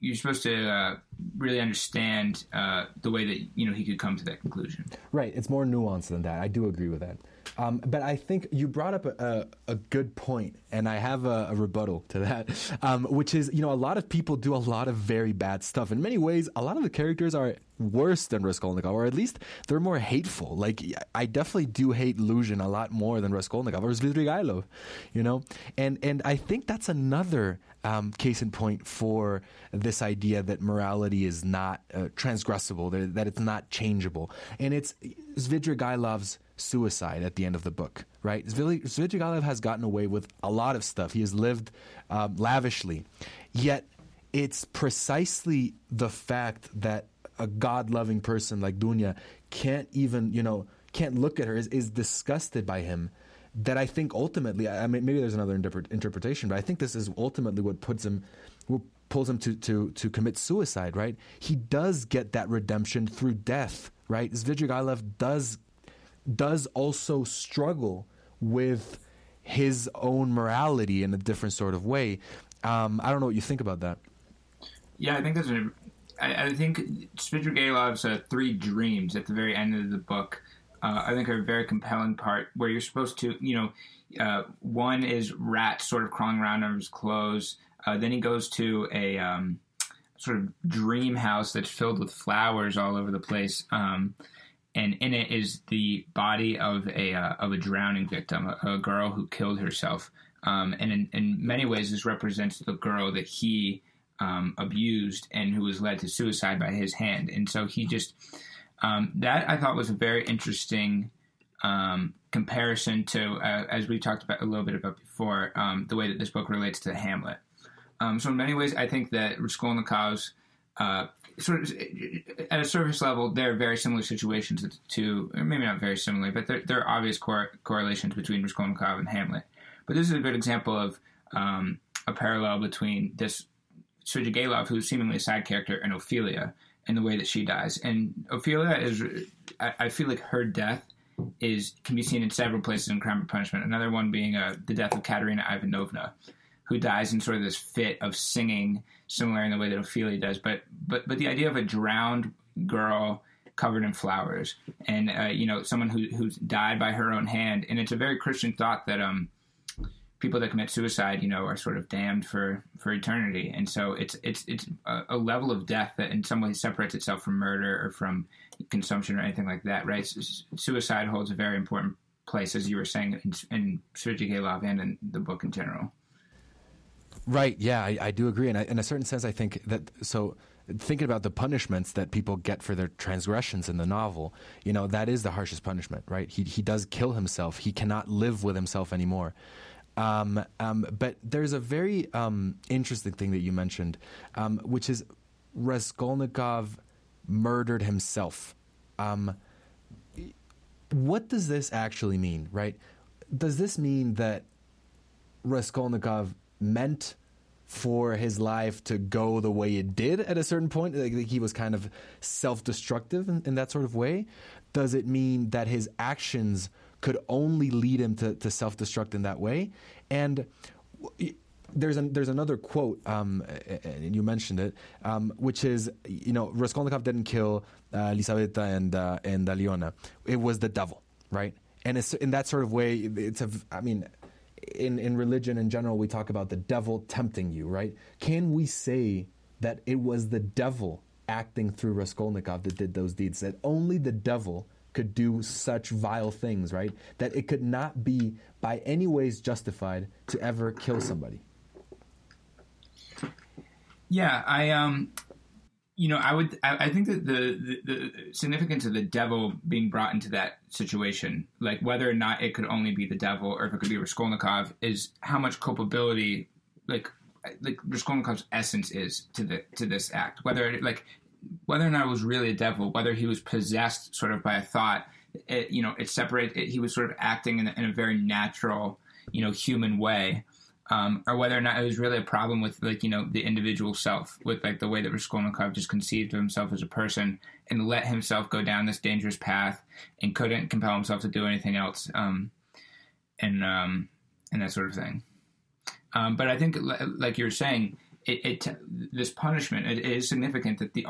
[SPEAKER 2] you're supposed to uh, really understand uh, the way that you know he could come to that conclusion.
[SPEAKER 1] Right. It's more nuanced than that. I do agree with that. Um, but I think you brought up a, a, a good point, and I have a, a rebuttal to that, um, which is, you know, a lot of people do a lot of very bad stuff. In many ways, a lot of the characters are worse than Raskolnikov, or at least they're more hateful. Like, I definitely do hate Luzhin a lot more than Raskolnikov or Svidrigailov, you know? And, and I think that's another um, case in point for this idea that morality is not uh, transgressible, that, it's not changeable. And it's Svidrigailov's suicide at the end of the book, right? Svidrigailov has gotten away with a lot of stuff. He has lived um, lavishly. Yet it's precisely the fact that a God loving person like Dunya can't even, you know, can't look at her, is, is disgusted by him. That I think ultimately, I mean, maybe there's another interpret, interpretation, but I think this is ultimately what puts him, what pulls him to, to, to commit suicide, right? He does get that redemption through death, right? Svidrigailov does does also struggle with his own morality in a different sort of way. Um, I don't know what you think about that.
[SPEAKER 2] Yeah, I think that's a. I, I think Svidrigailov's uh, three dreams at the very end of the book. Uh, I think are a very compelling part where you're supposed to, you know, uh, one is rats sort of crawling around under his clothes. Uh, then he goes to a um, sort of dream house that's filled with flowers all over the place. Um, and in it is the body of a uh, of a drowning victim, a, a, girl who killed herself. Um, and in, in, many ways, this represents the girl that he um, abused and who was led to suicide by his hand. And so he just um, that I thought was a very interesting um, comparison to, uh, as we talked about a little bit about before, um, the way that this book relates to Hamlet. Um, so in many ways, I think that Raskolnikov's uh, sort of at a surface level, there are very similar situations to, or maybe not very similar, but there, there are obvious cor- correlations between Raskolnikov and Hamlet. But this is a good example of um, a parallel between this Svidrigailov, who's seemingly a side character, and Ophelia, and the way that she dies. And Ophelia is, I, I feel like her death is can be seen in several places in Crime and Punishment. Another one being uh, the death of Katerina Ivanovna, who dies in sort of this fit of singing, similar in the way that Ophelia does. But but but the idea of a drowned girl covered in flowers, and uh, you know someone who who's died by her own hand, and it's a very Christian thought that um people that commit suicide, you know, are sort of damned for for eternity, and so it's it's it's a, a level of death that in some ways separates itself from murder or from consumption or anything like that, right? Suicide holds a very important place, as you were saying in, in Svidrigailov and in the book in general.
[SPEAKER 1] Right. Yeah, I, I do agree. And I, in a certain sense, I think that so thinking about the punishments that people get for their transgressions in the novel, you know, that is the harshest punishment, right? He, he does kill himself. He cannot live with himself anymore. Um, um, but there's a very um, interesting thing that you mentioned, um, which is Raskolnikov murdered himself. Um, what does this actually mean, right? Does this mean that Raskolnikov meant for his life to go the way it did at a certain point? Like he was kind of self destructive in, in, that sort of way? Does it mean that his actions could only lead him to, to self destruct in that way? And there's an, there's another quote, um, and you mentioned it, um, which is you know Raskolnikov didn't kill uh, Lisaveta and uh, and Aliona. It was the devil, right? And it's in that sort of way. It's a I mean, in in religion in general, we talk about the devil tempting you, right? Can we say that it was the devil acting through Raskolnikov that did those deeds? That only the devil could do such vile things, right? That it could not be by any ways justified to ever kill somebody.
[SPEAKER 2] Yeah, I um, you know, I would, I, I think that the, the, the significance of the devil being brought into that situation, like whether or not it could only be the devil or if it could be Raskolnikov, is how much culpability, like, like Raskolnikov's essence is to the to this act. Whether it, like whether or not it was really a devil, whether he was possessed sort of by a thought, it, you know, it separated. It, he was sort of acting in, in a very natural, you know, human way um, or whether or not it was really a problem with like you know the individual self, with like the way that Raskolnikov just conceived of himself as a person and let himself go down this dangerous path and couldn't compel himself to do anything else, um, and um, and that sort of thing. Um, but I think, like you were saying, it, it this punishment it, it is significant that the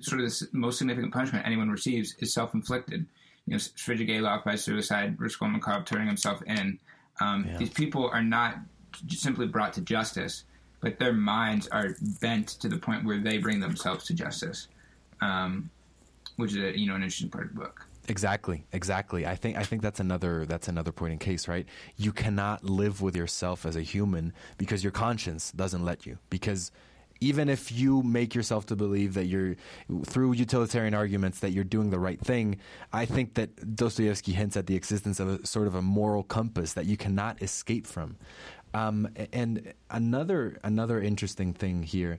[SPEAKER 2] sort of the most significant punishment anyone receives is self inflicted. You know, Svidrigailov by suicide, Raskolnikov turning himself in. Um, yeah. These people are not simply brought to justice, but their minds are bent to the point where they bring themselves to justice, um, which is a, you know an interesting part of the book.
[SPEAKER 1] Exactly, exactly. I think I think that's another that's another point in case, right? You cannot live with yourself as a human because your conscience doesn't let you. Because even if you make yourself to believe that you're through utilitarian arguments that you're doing the right thing, I think that Dostoevsky hints at the existence of a sort of a moral compass that you cannot escape from. Um, and another another interesting thing here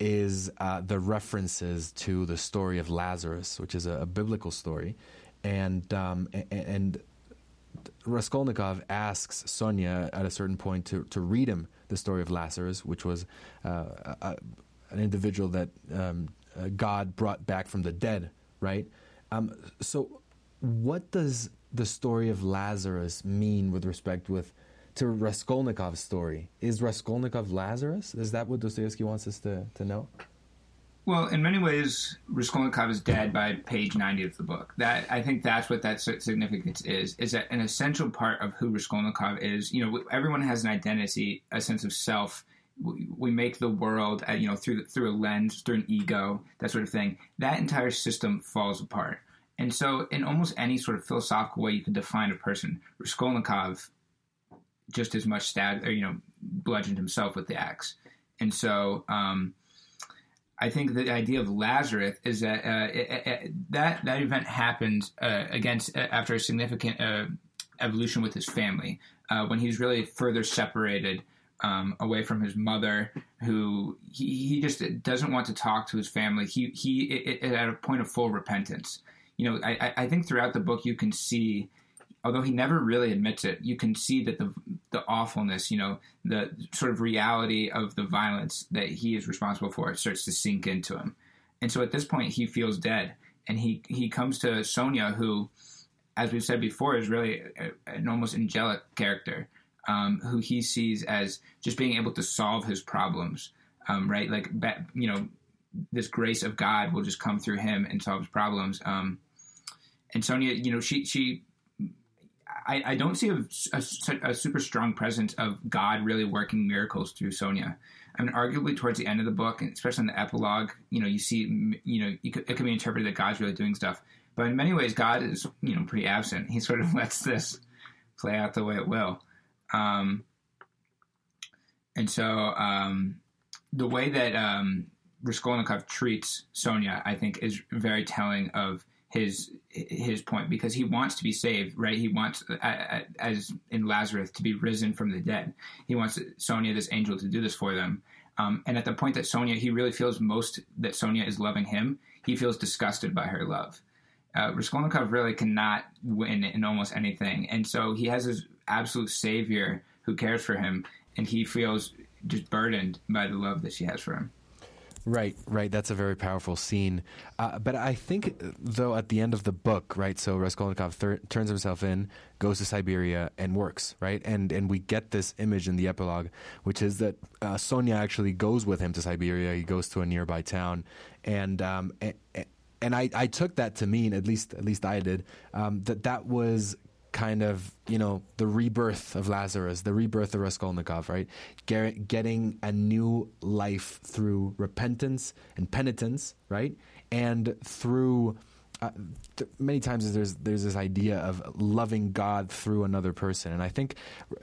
[SPEAKER 1] is uh, the references to the story of Lazarus, which is a, a biblical story, and um, and Raskolnikov asks Sonia at a certain point to, to read him the story of Lazarus, which was uh, a, an individual that um, uh, God brought back from the dead, right? Um, so, what does the story of Lazarus mean with respect with to Raskolnikov's story. Is Raskolnikov Lazarus? Is that what Dostoevsky wants us to, to know?
[SPEAKER 2] Well, in many ways, Raskolnikov is dead by page 90 of the book. That I think that's what that significance is. Is that an essential part of who Raskolnikov is? You know, everyone has an identity, a sense of self. We make the world, uh, you know, through through a lens, through an ego, that sort of thing. That entire system falls apart. And so, in almost any sort of philosophical way you could define a person, Raskolnikov just as much stabbed or you know bludgeoned himself with the axe. And so um, I think the idea of Lazarus is that uh, it, it, that that event happened uh, against uh, after a significant uh, evolution with his family uh, when he's really further separated. Um, away from his mother, who he, he just doesn't want to talk to his family. He he it, at a point of full repentance. You know, I, I think throughout the book you can see although he never really admits it, you can see that the the awfulness, you know, the sort of reality of the violence that he is responsible for starts to sink into him. And so at this point, he feels dead, and he he comes to Sonia, who, as we've said before, is really a, an almost angelic character, um, who he sees as just being able to solve his problems, um, right? Like, you know, this grace of God will just come through him and solve his problems. Um, and Sonia, you know, she she I, I don't see a, a, a, super strong presence of God really working miracles through Sonia. I mean, arguably towards the end of the book, especially in the epilogue, you know, you see, you know, it can be interpreted that God's really doing stuff. But in many ways, God is, you know, pretty absent. He sort of lets this play out the way it will. Um, and so um, the way that um, Raskolnikov treats Sonia, I think, is very telling of his his point because he wants to be saved, right? He wants, as in Lazarus, to be risen from the dead. He wants Sonia, this angel, to do this for them. Um, and at the point that Sonia, he really feels most that Sonia is loving him, he feels disgusted by her love. Uh, Raskolnikov really cannot win in almost anything, and so he has his absolute savior who cares for him, and he feels just burdened by the love that she has for him.
[SPEAKER 1] Right, right. That's a very powerful scene. Uh, but I think, though, at the end of the book, right? So Raskolnikov thir- turns himself in, goes to Siberia, and works, right? And and we get this image in the epilogue, which is that uh, Sonia actually goes with him to Siberia. He goes to a nearby town, and um, and, and I, I took that to mean, at least at least I did, um, that that was kind of you know the rebirth of Lazarus, the rebirth of Raskolnikov, right? getting a new life through repentance and penitence, right? And through uh, th- many times there's there's this idea of loving God through another person, and I think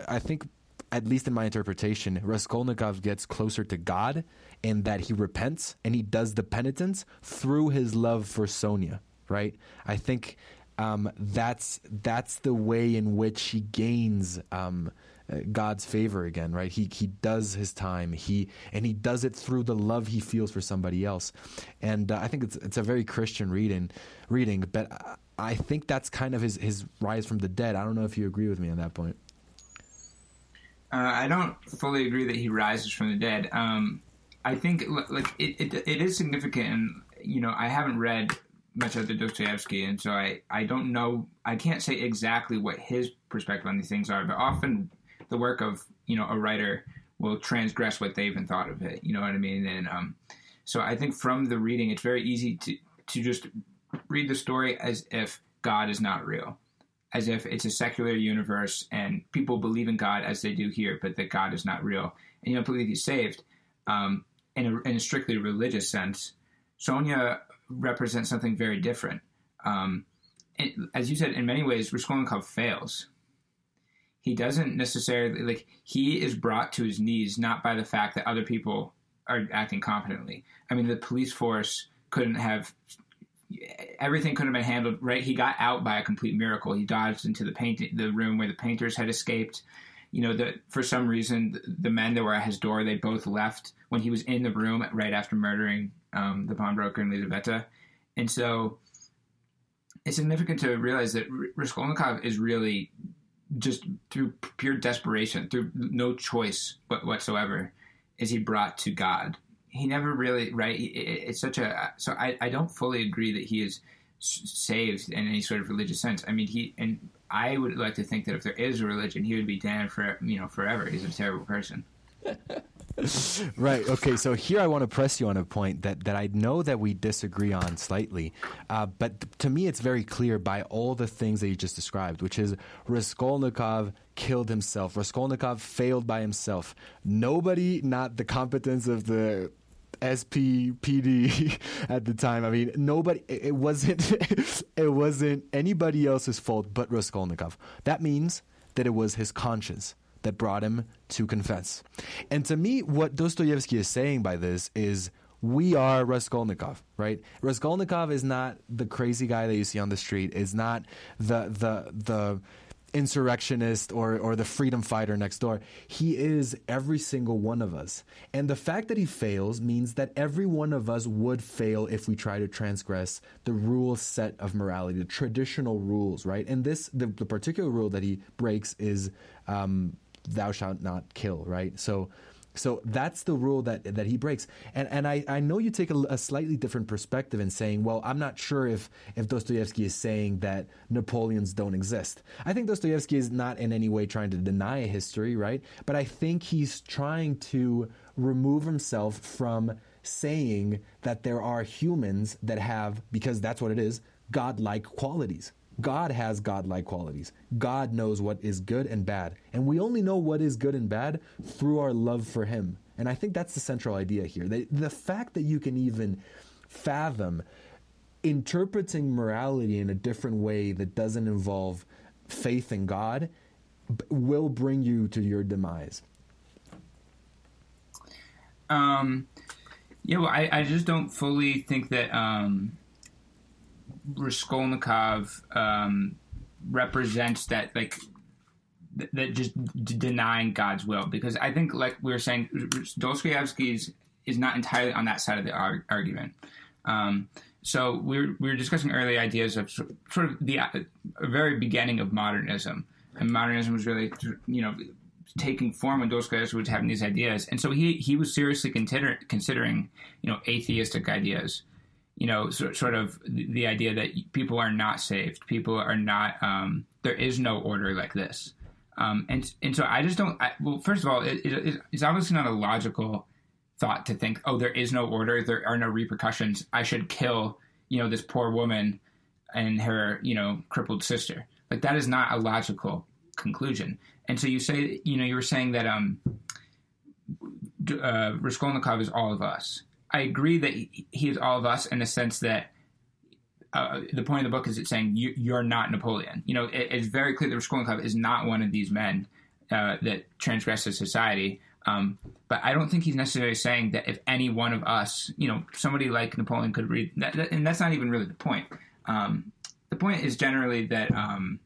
[SPEAKER 1] I think at least in my interpretation, Raskolnikov gets closer to God in that he repents and he does the penitence through his love for Sonia, right? I think um, that's that's the way in which he gains um, uh, God's favor again, right? He he does his time, he and he does it through the love he feels for somebody else, and uh, I think it's it's a very Christian reading, reading. But I think that's kind of his his rise from the dead. I don't know if you agree with me on that point.
[SPEAKER 2] Uh, I don't fully agree that he rises from the dead. Um, I think like it, it, it is significant, and you know I haven't read the Dostoevsky, and so I, I don't know I can't say exactly what his perspective on these things are, but often the work of you know a writer will transgress what they even thought of it. You know what I mean? And um, so I think from the reading, it's very easy to to just read the story as if God is not real, as if it's a secular universe and people believe in God as they do here, but that God is not real, and you don't believe He's saved. Um, in a, in a strictly religious sense, Sonia represents something very different. Um, it, as you said, in many ways, Raskolnikov fails. He doesn't necessarily like he is brought to his knees not by the fact that other people are acting competently. I mean, the police force couldn't have everything could have been handled right. He got out by a complete miracle. He dodged into the paint the room where the painters had escaped. You know, that for some reason the men that were at his door they both left when he was in the room right after murdering um, the pawnbroker and Lizaveta. And so it's significant to realize that Raskolnikov is really just through pure desperation, through no choice whatsoever, is he brought to God. He never really, right? It's such a, so I, I don't fully agree that he is saved in any sort of religious sense. I mean, he, and I would like to think that if there is a religion, he would be damned for, you know, forever. He's a terrible person.
[SPEAKER 1] right. Okay. So here I want to press you on a point that, that I know that we disagree on slightly, uh, but to me it's very clear by all the things that you just described, which is Raskolnikov killed himself. Raskolnikov failed by himself. Nobody, not the competence of the SPPD at the time. I mean, nobody. It wasn't. it wasn't anybody else's fault but Raskolnikov. That means that it was his conscience that brought him to confess. And to me, what Dostoevsky is saying by this is we are Raskolnikov, right? Raskolnikov is not the crazy guy that you see on the street, is not the the the insurrectionist or, or the freedom fighter next door. He is every single one of us. And the fact that he fails means that every one of us would fail if we try to transgress the rule set of morality, the traditional rules, right? And this, the, the particular rule that he breaks is um, thou shalt not kill, right? So so that's the rule that that he breaks. And and I, I know you take a, a, slightly different perspective in saying, well, I'm not sure if if Dostoevsky is saying that Napoleons don't exist. I think Dostoevsky is not in any way trying to deny history, right? But I think he's trying to remove himself from saying that there are humans that have because that's what it is, godlike qualities. God has godlike qualities. God knows what is good and bad. And we only know what is good and bad through our love for Him. And I think that's the central idea here. The, fact that you can even fathom interpreting morality in a different way that doesn't involve faith in God will bring you to your demise.
[SPEAKER 2] Um, yeah, well, I, I just don't fully think that um, Raskolnikov um, represents that like th- that just d- denying God's will. Because I think like we were saying Dostoevsky's is not entirely on that side of the ar- argument. Um, so we were, we were discussing early ideas of sort of the uh, very beginning of modernism, and modernism was really you know taking form when Dostoevsky was having these ideas, and so he he was seriously consider, considering you know atheistic ideas, you know so, sort of the, the, idea that people are not saved, people are not um, there is no order like this, um, and and so I just don't. I, well, first of all, it, it, it's obviously not a logical thought to think, oh, there is no order, there are no repercussions. I should kill you know this poor woman and her you know crippled sister. Like that is not a logical conclusion. And so you say, you know, you were saying that um, uh, Raskolnikov is all of us. I agree that he is all of us in the sense that uh, the point of the book is it's saying you, are not Napoleon. You know, it, it's very clear that Raskolnikov is not one of these men uh, that transgresses society. Um, but I don't think he's necessarily saying that if any one of us, you know, somebody like Napoleon could read that, that and that's not even really the point. Um, the point is generally that um,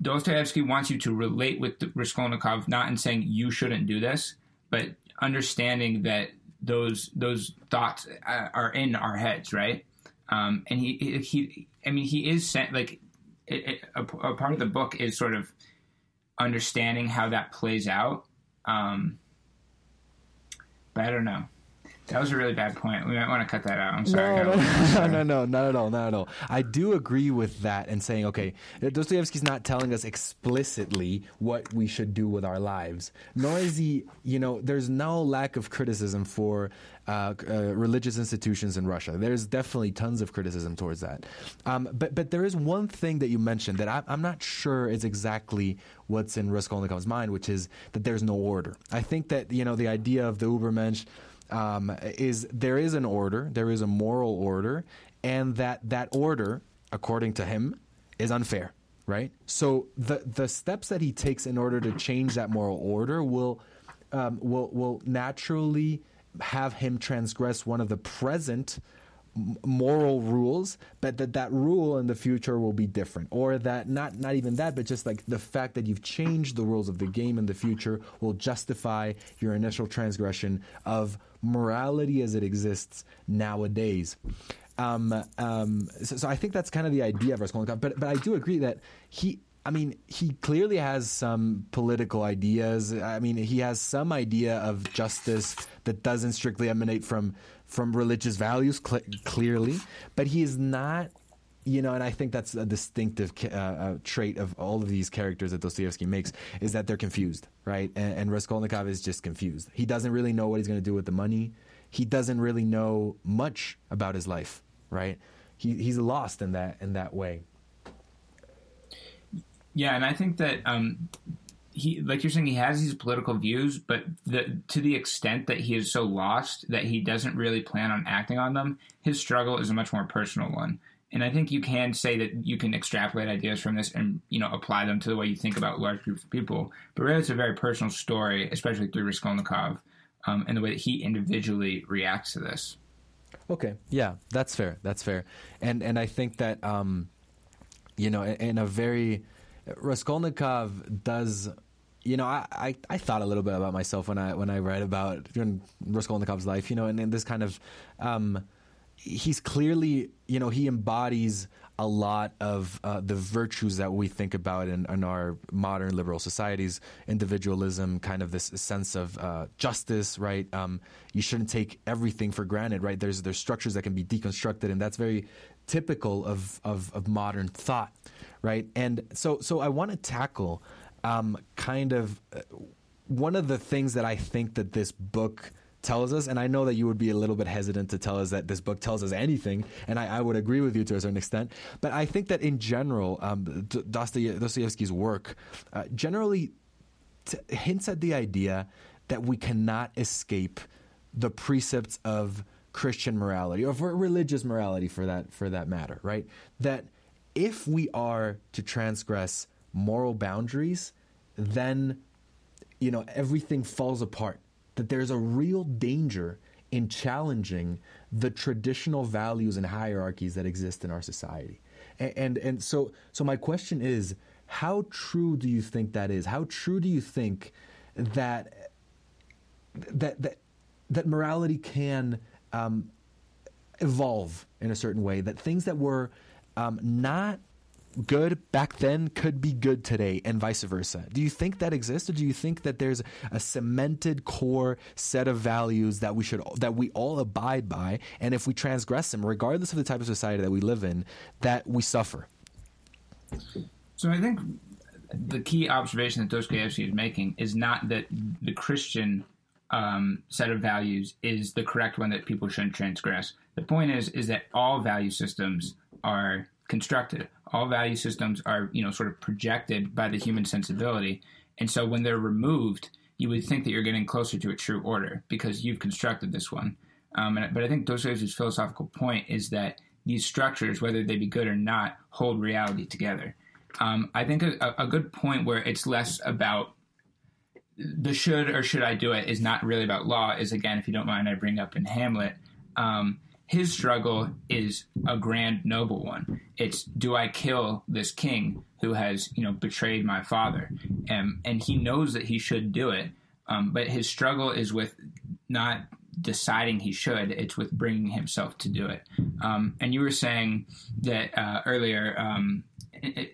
[SPEAKER 2] Dostoevsky wants you to relate with Raskolnikov, not in saying you shouldn't do this, but understanding that those those thoughts uh, are in our heads, right? Um, and he he, I mean, he is sent like it, it, a, a, part of the book is sort of understanding how that plays out. Um, but I don't know. That was a really bad point. We might want to cut that out. I'm sorry.
[SPEAKER 1] No, no, no, no, no, not at all, not at all. I do agree with that and saying, okay, Dostoevsky's not telling us explicitly what we should do with our lives. Nor is he, you know, there's no lack of criticism for uh, uh, religious institutions in Russia. There's definitely tons of criticism towards that. Um, but but there is one thing that you mentioned that I, I'm not sure is exactly what's in Raskolnikov's mind, which is that there's no order. I think that you know the idea of the Ubermensch um, is there is an order, there is a moral order, and that that order, according to him, is unfair. Right. So the the steps that he takes in order to change that moral order will um, will will naturally have him transgress one of the present moral rules, but that that rule in the future will be different, or that not not even that, but just like the fact that you've changed the rules of the game in the future will justify your initial transgression of morality as it exists nowadays. Um, um, so, so, I think that's kind of the idea of Raskolnikov, but but I do agree that he. I mean, he clearly has some political ideas. I mean, he has some idea of justice that doesn't strictly emanate from from religious values, cl- clearly, but he is not. You know, and I think that's a distinctive uh, uh, trait of all of these characters that Dostoevsky makes is that they're confused, right? And, and Raskolnikov is just confused. He doesn't really know what he's going to do with the money. He doesn't really know much about his life, right? He, he's lost in that in that way.
[SPEAKER 2] Yeah, and I think that um, he like you're saying he has these political views, but the, to the extent that he is so lost that he doesn't really plan on acting on them, his struggle is a much more personal one. And I think you can say that you can extrapolate ideas from this and you know apply them to the way you think about large groups of people. But really, it's a very personal story, especially through Raskolnikov, um, and the way that he individually reacts to this.
[SPEAKER 1] Okay, yeah, that's fair. That's fair. And and I think that um, you know, in a very Raskolnikov does you know, I, I, I, thought a little bit about myself when I when I read about Raskolnikov's life, you know, and, and this kind of, um, he's clearly, you know, he embodies a lot of uh, the virtues that we think about in, in, our modern liberal societies, individualism, kind of this sense of uh, justice, right? Um, you shouldn't take everything for granted, right? There's there's structures that can be deconstructed, and that's very typical of, of, of modern thought, right? And so so I want to tackle um, kind of uh, one of the things that I think that this book tells us, and I know that you would be a little bit hesitant to tell us that this book tells us anything, and I, I would agree with you to a certain extent. But I think that in general, um, Dostoevsky's work uh, generally t- hints at the idea that we cannot escape the precepts of Christian morality or religious morality, for that for that matter, right? That if we are to transgress moral boundaries, then you know everything falls apart. That there's a real danger in challenging the traditional values and hierarchies that exist in our society. And, and and, so so my question is how true do you think that is? How true do you think that that that that morality can um, evolve in a certain way? That things that were um, not good back then could be good today and vice versa. Do you think that exists or do you think that there's a cemented core set of values that we should that we all abide by and if we transgress them regardless of the type of society that we live in that we suffer?
[SPEAKER 2] So I think the key observation that Dostoevsky is making is not that the Christian um, set of values is the correct one that people shouldn't transgress. The point is is that all value systems are constructed. All value systems are you know sort of projected by the human sensibility, and so when they're removed, you would think that you're getting closer to a true order because you've constructed this one. Um, and, but I think Dostoevsky's philosophical point is that these structures, whether they be good or not, hold reality together. Um, I think a, a, good point where it's less about the should or should I do it is not really about law. Is again, if you don't mind, I bring up in Hamlet. Um, his struggle is a grand noble one. It's do I kill this king who has you know betrayed my father, and and he knows that he should do it, um, but his struggle is with not deciding he should. It's with bringing himself to do it. Um, and you were saying that uh, earlier. Um,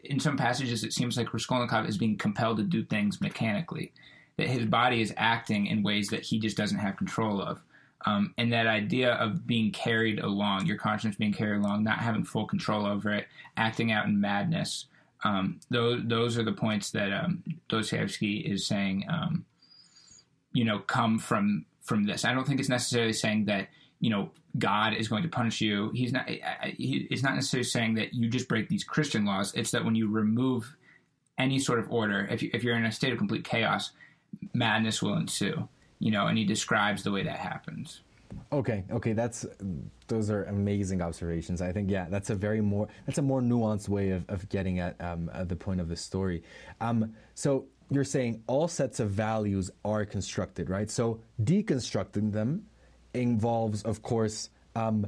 [SPEAKER 2] in, some passages, it seems like Raskolnikov is being compelled to do things mechanically, that his body is acting in ways that he just doesn't have control of. Um, and that idea of being carried along, your conscience being carried along, not having full control over it, acting out in madness. Um, those those are the points that um, Dostoevsky is saying. Um, you know, come from from this. I don't think it's necessarily saying that you know God is going to punish you. He's not. He, it's not necessarily saying that you just break these Christian laws. It's that when you remove any sort of order, if you, if you're in a state of complete chaos, madness will ensue you know, and he describes the way that happens.
[SPEAKER 1] Okay, okay, that's those are amazing observations. I think yeah, that's a very more that's a more nuanced way of, of getting at, um, at the point of the story. Um, so you're saying all sets of values are constructed, right? So deconstructing them involves, of course, um,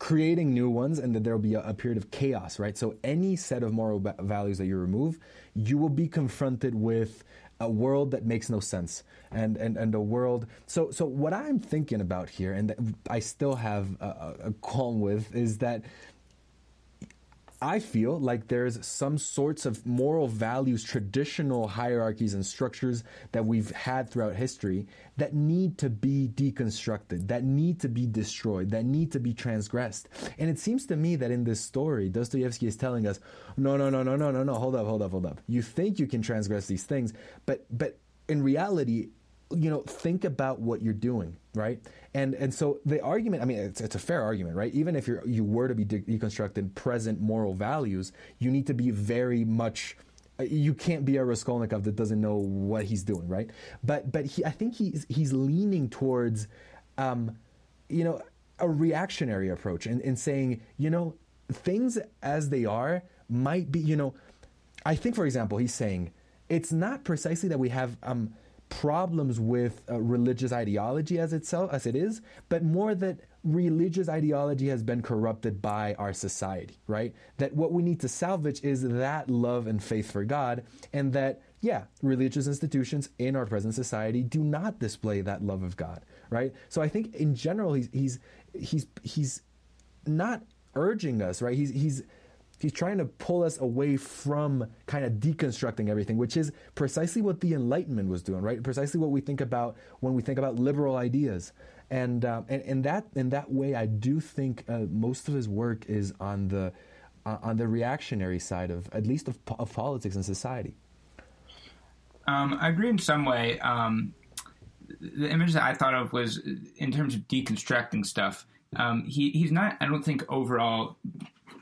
[SPEAKER 1] creating new ones, and that there will be a, a, period of chaos, right? So any set of moral ba- values that you remove, you will be confronted with a world that makes no sense and and and a world so so what i'm thinking about here and i still have a, a qualm with is that I feel like there's some sorts of moral values, traditional hierarchies and structures that we've had throughout history that need to be deconstructed, that need to be destroyed, that need to be transgressed. And it seems to me that in this story, Dostoevsky is telling us, no, no, no, no, no, no, no, hold up, hold up, hold up. You think you can transgress these things, but but in reality, you know, think about what you're doing, right? And and so the argument, I mean, it's, it's a fair argument, right? Even if you're you were to be de- deconstructing present moral values, you need to be very much. Uh, you can't be a Raskolnikov that doesn't know what he's doing, right? But but he, I think he's he's leaning towards, um, you know, a reactionary approach and, and saying, you know, things as they are might be, you know, I think, for example, he's saying it's not precisely that we have um, problems with uh, religious ideology as itself as it is, but more that religious ideology has been corrupted by our society, right? That what we need to salvage is that love and faith for God, and that yeah, religious institutions in our present society do not display that love of God, right? So I think in general he's he's he's he's not urging us, right? He's he's He's trying to pull us away from kind of deconstructing everything, which is precisely what the Enlightenment was doing, right? Precisely what we think about when we think about liberal ideas. And, um, and, and that, in that way, I do think uh, most of his work is on the, uh, on the reactionary side of, at least of, of politics and society.
[SPEAKER 2] Um, I agree in some way. Um, the image that I thought of was in terms of deconstructing stuff. Um, he, he's not, I don't think, overall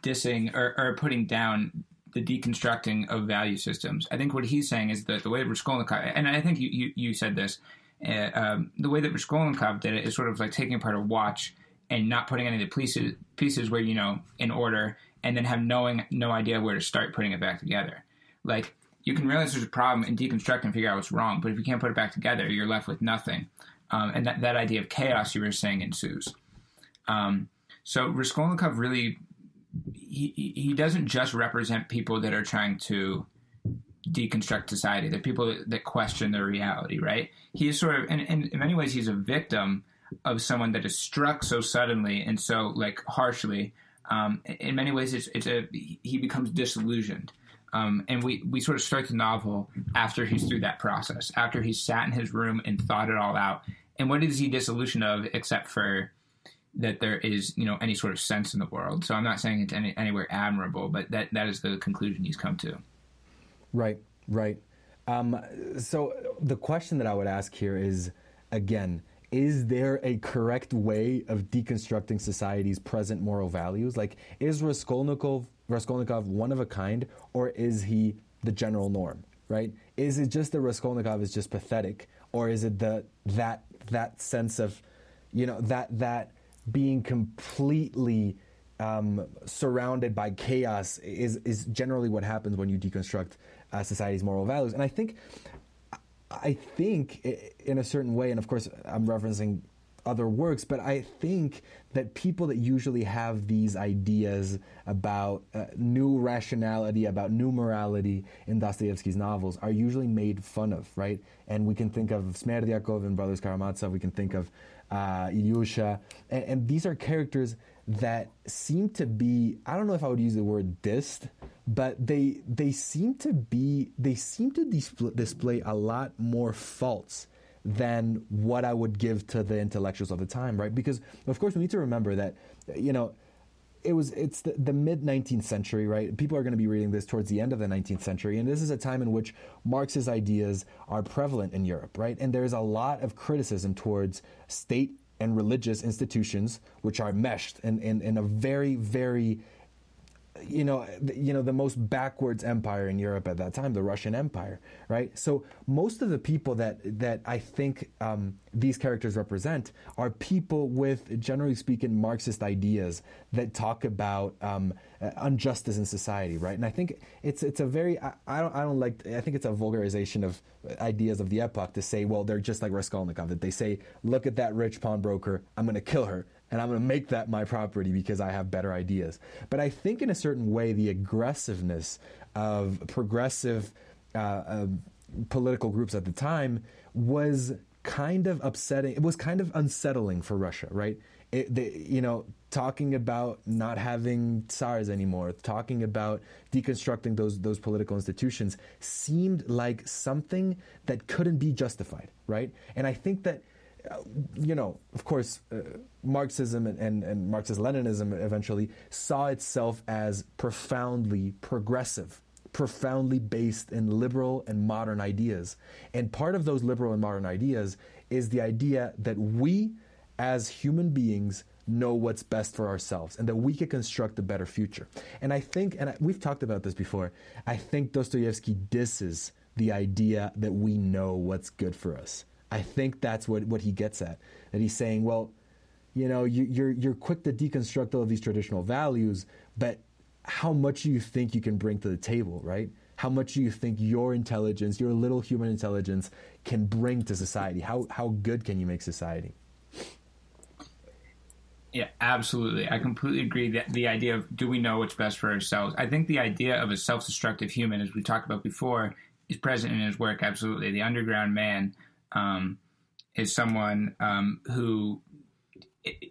[SPEAKER 2] dissing or, or putting down the deconstructing of value systems. I think what he's saying is that the way Raskolnikov, and I think you, you, you said this, uh, um, the way that Raskolnikov did it is sort of like taking apart a watch and not putting any of the pieces, pieces where, you know, in order, and then have knowing no idea where to start putting it back together. Like, you can realize there's a problem and deconstruct and figure out what's wrong, but if you can't put it back together, you're left with nothing. Um, and that, that idea of chaos you were saying ensues. Um, so Raskolnikov really he he doesn't just represent people that are trying to deconstruct society. The people that, question their reality, right? He is sort of, and, and in many ways, he's a victim of someone that is struck so suddenly and so like harshly um, in many ways, it's, it's a he becomes disillusioned. Um, and we, we sort of start the novel after he's through that process, after he's sat in his room and thought it all out. And what is he disillusioned of except for that there is, you know, any sort of sense in the world? So I'm not saying it's any, anywhere admirable, but that, that is the conclusion he's come to.
[SPEAKER 1] Right, right. Um, so the question that I would ask here is, again, is there a correct way of deconstructing society's present moral values? Like, is Raskolnikov, Raskolnikov one of a kind, or is he the general norm? Right? Is it just that Raskolnikov is just pathetic, or is it the that that sense of, you know, that that being completely um, surrounded by chaos is is generally what happens when you deconstruct uh, society's moral values? And I think I think in a certain way, and of course I'm referencing other works, but I think that people that usually have these ideas about uh, new rationality, about new morality in Dostoevsky's novels are usually made fun of, right? And we can think of Smerdyakov and Brothers Karamazov, we can think of uh, Ilyusha, and, and these are characters that seem to be, I don't know if I would use the word dissed, but they they seem to be they seem to display a lot more faults than what I would give to the intellectuals of the time, right? Because of course we need to remember that you know it was it's the, the mid 19th century, right? People are going to be reading this towards the end of the 19th century, and this is a time in which Marx's ideas are prevalent in Europe, right? And there's a lot of criticism towards state and religious institutions which are meshed in, in, in a very, very you know, you know, the most backwards empire in Europe at that time, the Russian Empire, right? So most of the people that that I think um, these characters represent are people with, generally speaking, Marxist ideas that talk about um, injustice in society, right? And I think it's it's a very I, I, don't I don't like I think it's a vulgarization of ideas of the epoch to say, well, they're just like Raskolnikov. That they say, look at that rich pawnbroker, I'm going to kill her and I'm going to make that my property because I have better ideas. But I think, in a certain way, the aggressiveness of progressive uh, uh, political groups at the time was kind of upsetting. It was kind of unsettling for Russia, right? It, they, you know, talking about not having tsars anymore, talking about deconstructing those those political institutions seemed like something that couldn't be justified, right? And I think that you know, of course, uh, Marxism and, and, and Marxist Leninism eventually saw itself as profoundly progressive, profoundly based in liberal and modern ideas. And part of those liberal and modern ideas is the idea that we, as human beings, know what's best for ourselves and that we can construct a better future. And I think, and we've talked about this before, I think Dostoevsky disses the idea that we know what's good for us. I think that's what, what he gets at. That he's saying, well, you know, you, you're you're quick to deconstruct all of these traditional values, but how much do you think you can bring to the table, right? How much do you think your intelligence, your little human intelligence, can bring to society? How how good can you make society?
[SPEAKER 2] Yeah, absolutely. I completely agree that the idea of do we know what's best for ourselves? I think the idea of a self-destructive human, as we talked about before, is present in his work. Absolutely, the underground man um, is someone um, who,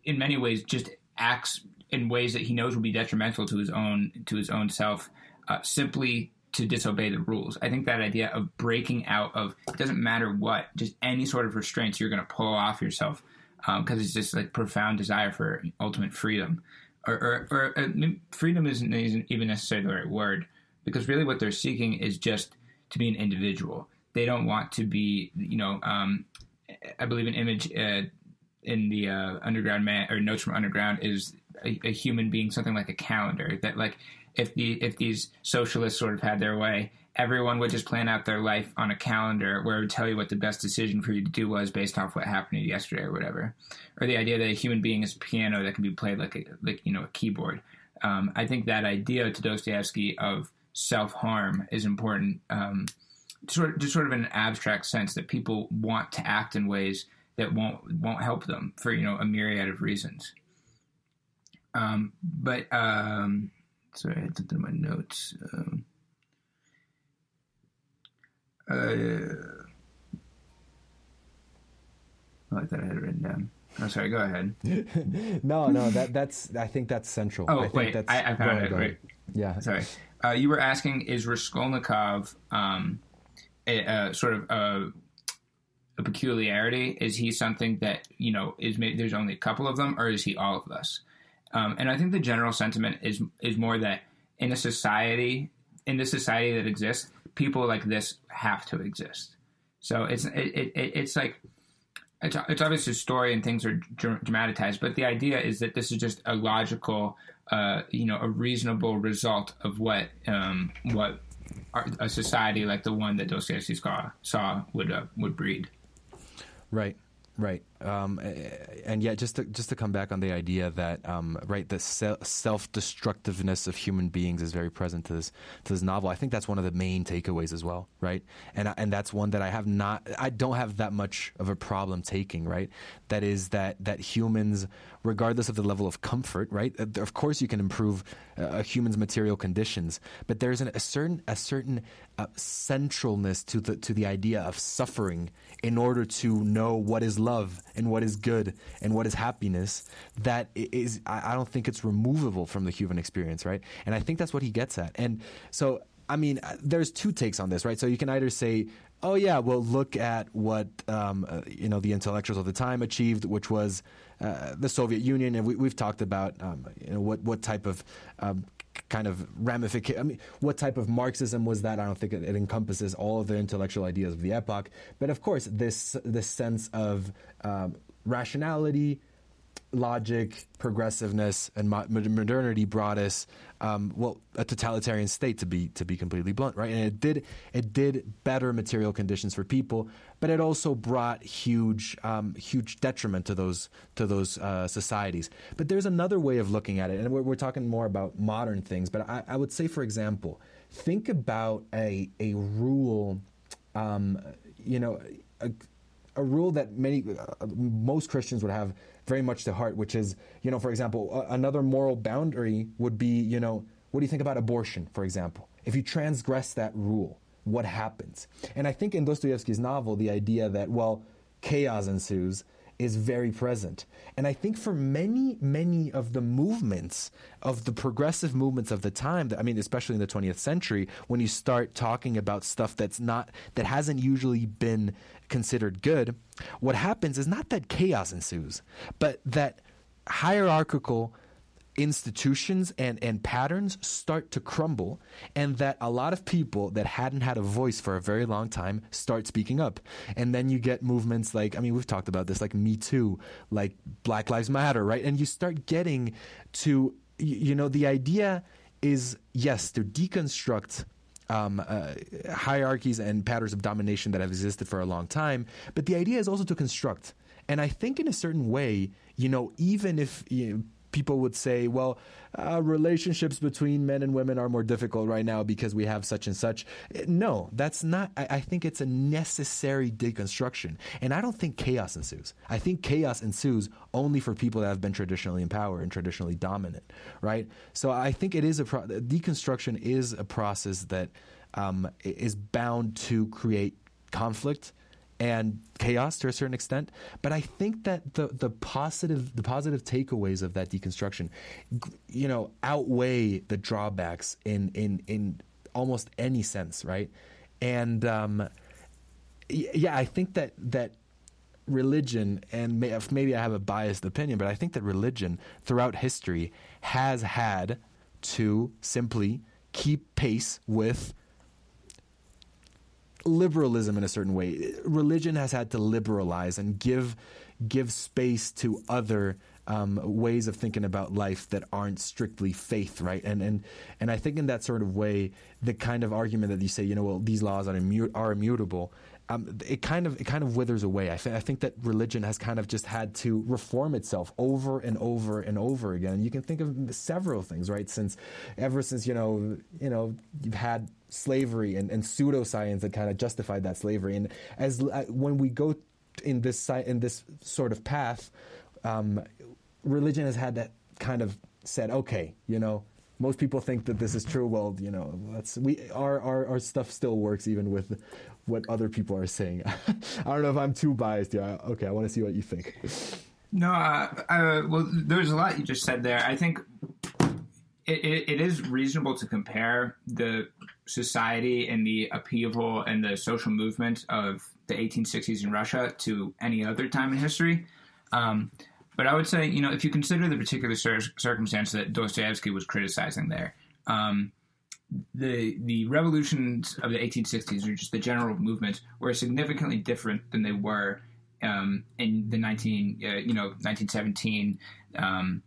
[SPEAKER 2] in many ways, just acts in ways that he knows will be detrimental to his own to his own self, uh, simply to disobey the rules. I think that idea of breaking out of it doesn't matter what, just any sort of restraints you're going to pull off yourself because um, it's just like profound desire for ultimate freedom. Or, or, or uh, freedom isn't, isn't even necessarily the right word because really what they're seeking is just to be an individual they don't want to be, you know, um, I believe an image uh, in the uh, Underground Man or Notes from Underground is a, a, human being, something like a calendar. That like if the if these socialists sort of had their way, everyone would just plan out their life on a calendar where it would tell you what the best decision for you to do was based off what happened to you yesterday or whatever. Or the idea that a human being is a piano that can be played like a like you know a keyboard. Um, I think that idea to Dostoevsky of self harm is important. Um, sort of, just sort of in an abstract sense that people want to act in ways that won't won't help them for you know a myriad of reasons. Um, but um, sorry, I had something in my notes. Um, uh, I thought I had it written down. I'm oh, sorry. Go ahead.
[SPEAKER 1] no, no. That that's. I think that's central.
[SPEAKER 2] Oh
[SPEAKER 1] I think
[SPEAKER 2] wait,
[SPEAKER 1] that's,
[SPEAKER 2] I, I found it. Wait.
[SPEAKER 1] Yeah.
[SPEAKER 2] Sorry. Uh, you were asking, is Raskolnikov um, a, a sort of a, a, peculiarity? Is he something that you know is maybe there's only a couple of them, or is he all of us? Um, and I think the general sentiment is is more that in a society, in the society that exists, people like this have to exist. So it's it, it, it's like it's, it's obviously a story and things are dramatized, but the idea is that this is just a logical, uh, you know, a reasonable result of what um, what a society like the one that Dostoevsky saw, would uh, would breed.
[SPEAKER 1] Right. Right, um, and yet just to just to come back on the idea that um, right the self destructiveness of human beings is very present to this to this novel. I think that's one of the main takeaways as well, right? And and that's one that I have not I don't have that much of a problem taking, right? That is that that humans, regardless of the level of comfort, right? Uh, of course, you can improve uh, a human's material conditions, but there's an, a certain a certain uh, centralness to the to the idea of suffering in order to know what is love and what is good and what is happiness that is I don't think it's removable from the human experience, right? And I think that's what he gets at. And so I mean, uh, there's two takes on this, right? So you can either say, "Oh yeah, well look at what um, uh, you know the intellectuals of the time achieved, which was uh, the Soviet Union," and we, have talked about um, you know what what type of um, kind of ramification. I mean, what type of Marxism was that? I don't think it, it, encompasses all of the intellectual ideas of the epoch. But of course, this this sense of um, rationality, logic, progressiveness, and modernity brought us, um, well, a totalitarian state to be to be completely blunt, right? And it did it did better material conditions for people, but it also brought huge um, huge detriment to those to those uh, societies. But there's another way of looking at it, and we're, we're talking more about modern things. But I, I, would say, for example, think about a a rule, um, you know. A, a rule that many uh, most Christians would have very much to heart, which is, you know, for example, another moral boundary would be, you know, what do you think about abortion, for example? If you transgress that rule, what happens? And I think in Dostoevsky's novel, the idea that, well, chaos ensues is very present. And I think for many, many of the movements, of the progressive movements of the time, I mean, especially in the 20th century, when you start talking about stuff that's not, that hasn't usually been considered good, what happens is not that chaos ensues, but that hierarchical institutions and, and patterns start to crumble, and that a lot of people that hadn't had a voice for a very long time start speaking up. And then you get movements like, I mean, we've talked about this, like Me Too, like Black Lives Matter, right? And you start getting to, you know, the idea is yes, to deconstruct um, uh, hierarchies and patterns of domination that have existed for a long time. But the idea is also to construct. And I think, in a certain way, you know, even if you know, people would say, well, uh, relationships between men and women are more difficult right now because we have such and such. No, that's not. I, I, think it's a necessary deconstruction. And I don't think chaos ensues. I think chaos ensues only for people that have been traditionally in power and traditionally dominant, right? So I think it is a pro- deconstruction is a process that um, is bound to create conflict and chaos to a certain extent. But I think that the the positive the positive takeaways of that deconstruction, you know, outweigh the drawbacks in in in almost any sense, right? And um, yeah, I think that that religion and may, maybe I have a biased opinion, but I think that religion throughout history has had to simply keep pace with liberalism in a certain way. Religion has had to liberalize and give give space to other um, ways of thinking about life that aren't strictly faith, right? And and and I think in that sort of way, the kind of argument that you say, you know, well, these laws are, immu- are immutable. Um, it kind of it kind of withers away. I, th- I think that religion has kind of just had to reform itself over and over and over again. You can think of several things, right? Since ever since you know you know you've had slavery and, and pseudoscience that kind of justified that slavery. And as uh, when we go in this in this sort of path, um, religion has had that kind of said, okay, you know, most people think that this is true. Well, you know, let's we our our, our stuff still works even with what other people are saying. I don't know if I'm too biased here. Okay, I want to see what you think.
[SPEAKER 2] No, uh, uh, well, there's a lot you just said there. I think it, it, it is reasonable to compare the society and the upheaval and the social movement of the 1860s in Russia to any other time in history. Um, but I would say, you know, if you consider the particular cir- circumstance that Dostoevsky was criticizing there, um, the the revolutions of the 1860s or just the general movements were significantly different than they were um, in the 19 uh, you know 1917 um,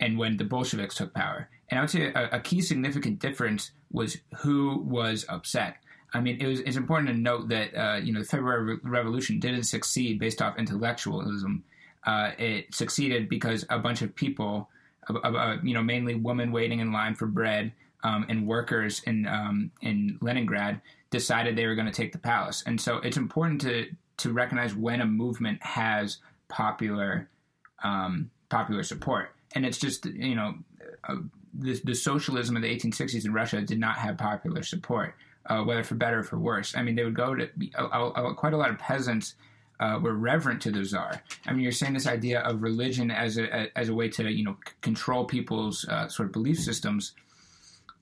[SPEAKER 2] and when the Bolsheviks took power. And I would say a, a, key significant difference was who was upset. I mean, it was, it's important to note that uh, you know the February Revolution didn't succeed based off intellectualism. Uh, it succeeded because a bunch of people, uh, you know, mainly women waiting in line for bread um, and workers in um, in Leningrad, decided they were going to take the palace. And so it's important to to recognize when a movement has popular um, popular support. And it's just you know the, the socialism of the 1860s in Russia did not have popular support, uh, whether for better or for worse. I mean, they would go to quite a lot of peasants. Uh, were reverent to the czar. I mean, you're saying this idea of religion as a as a way to you know c- control people's uh, sort of belief systems.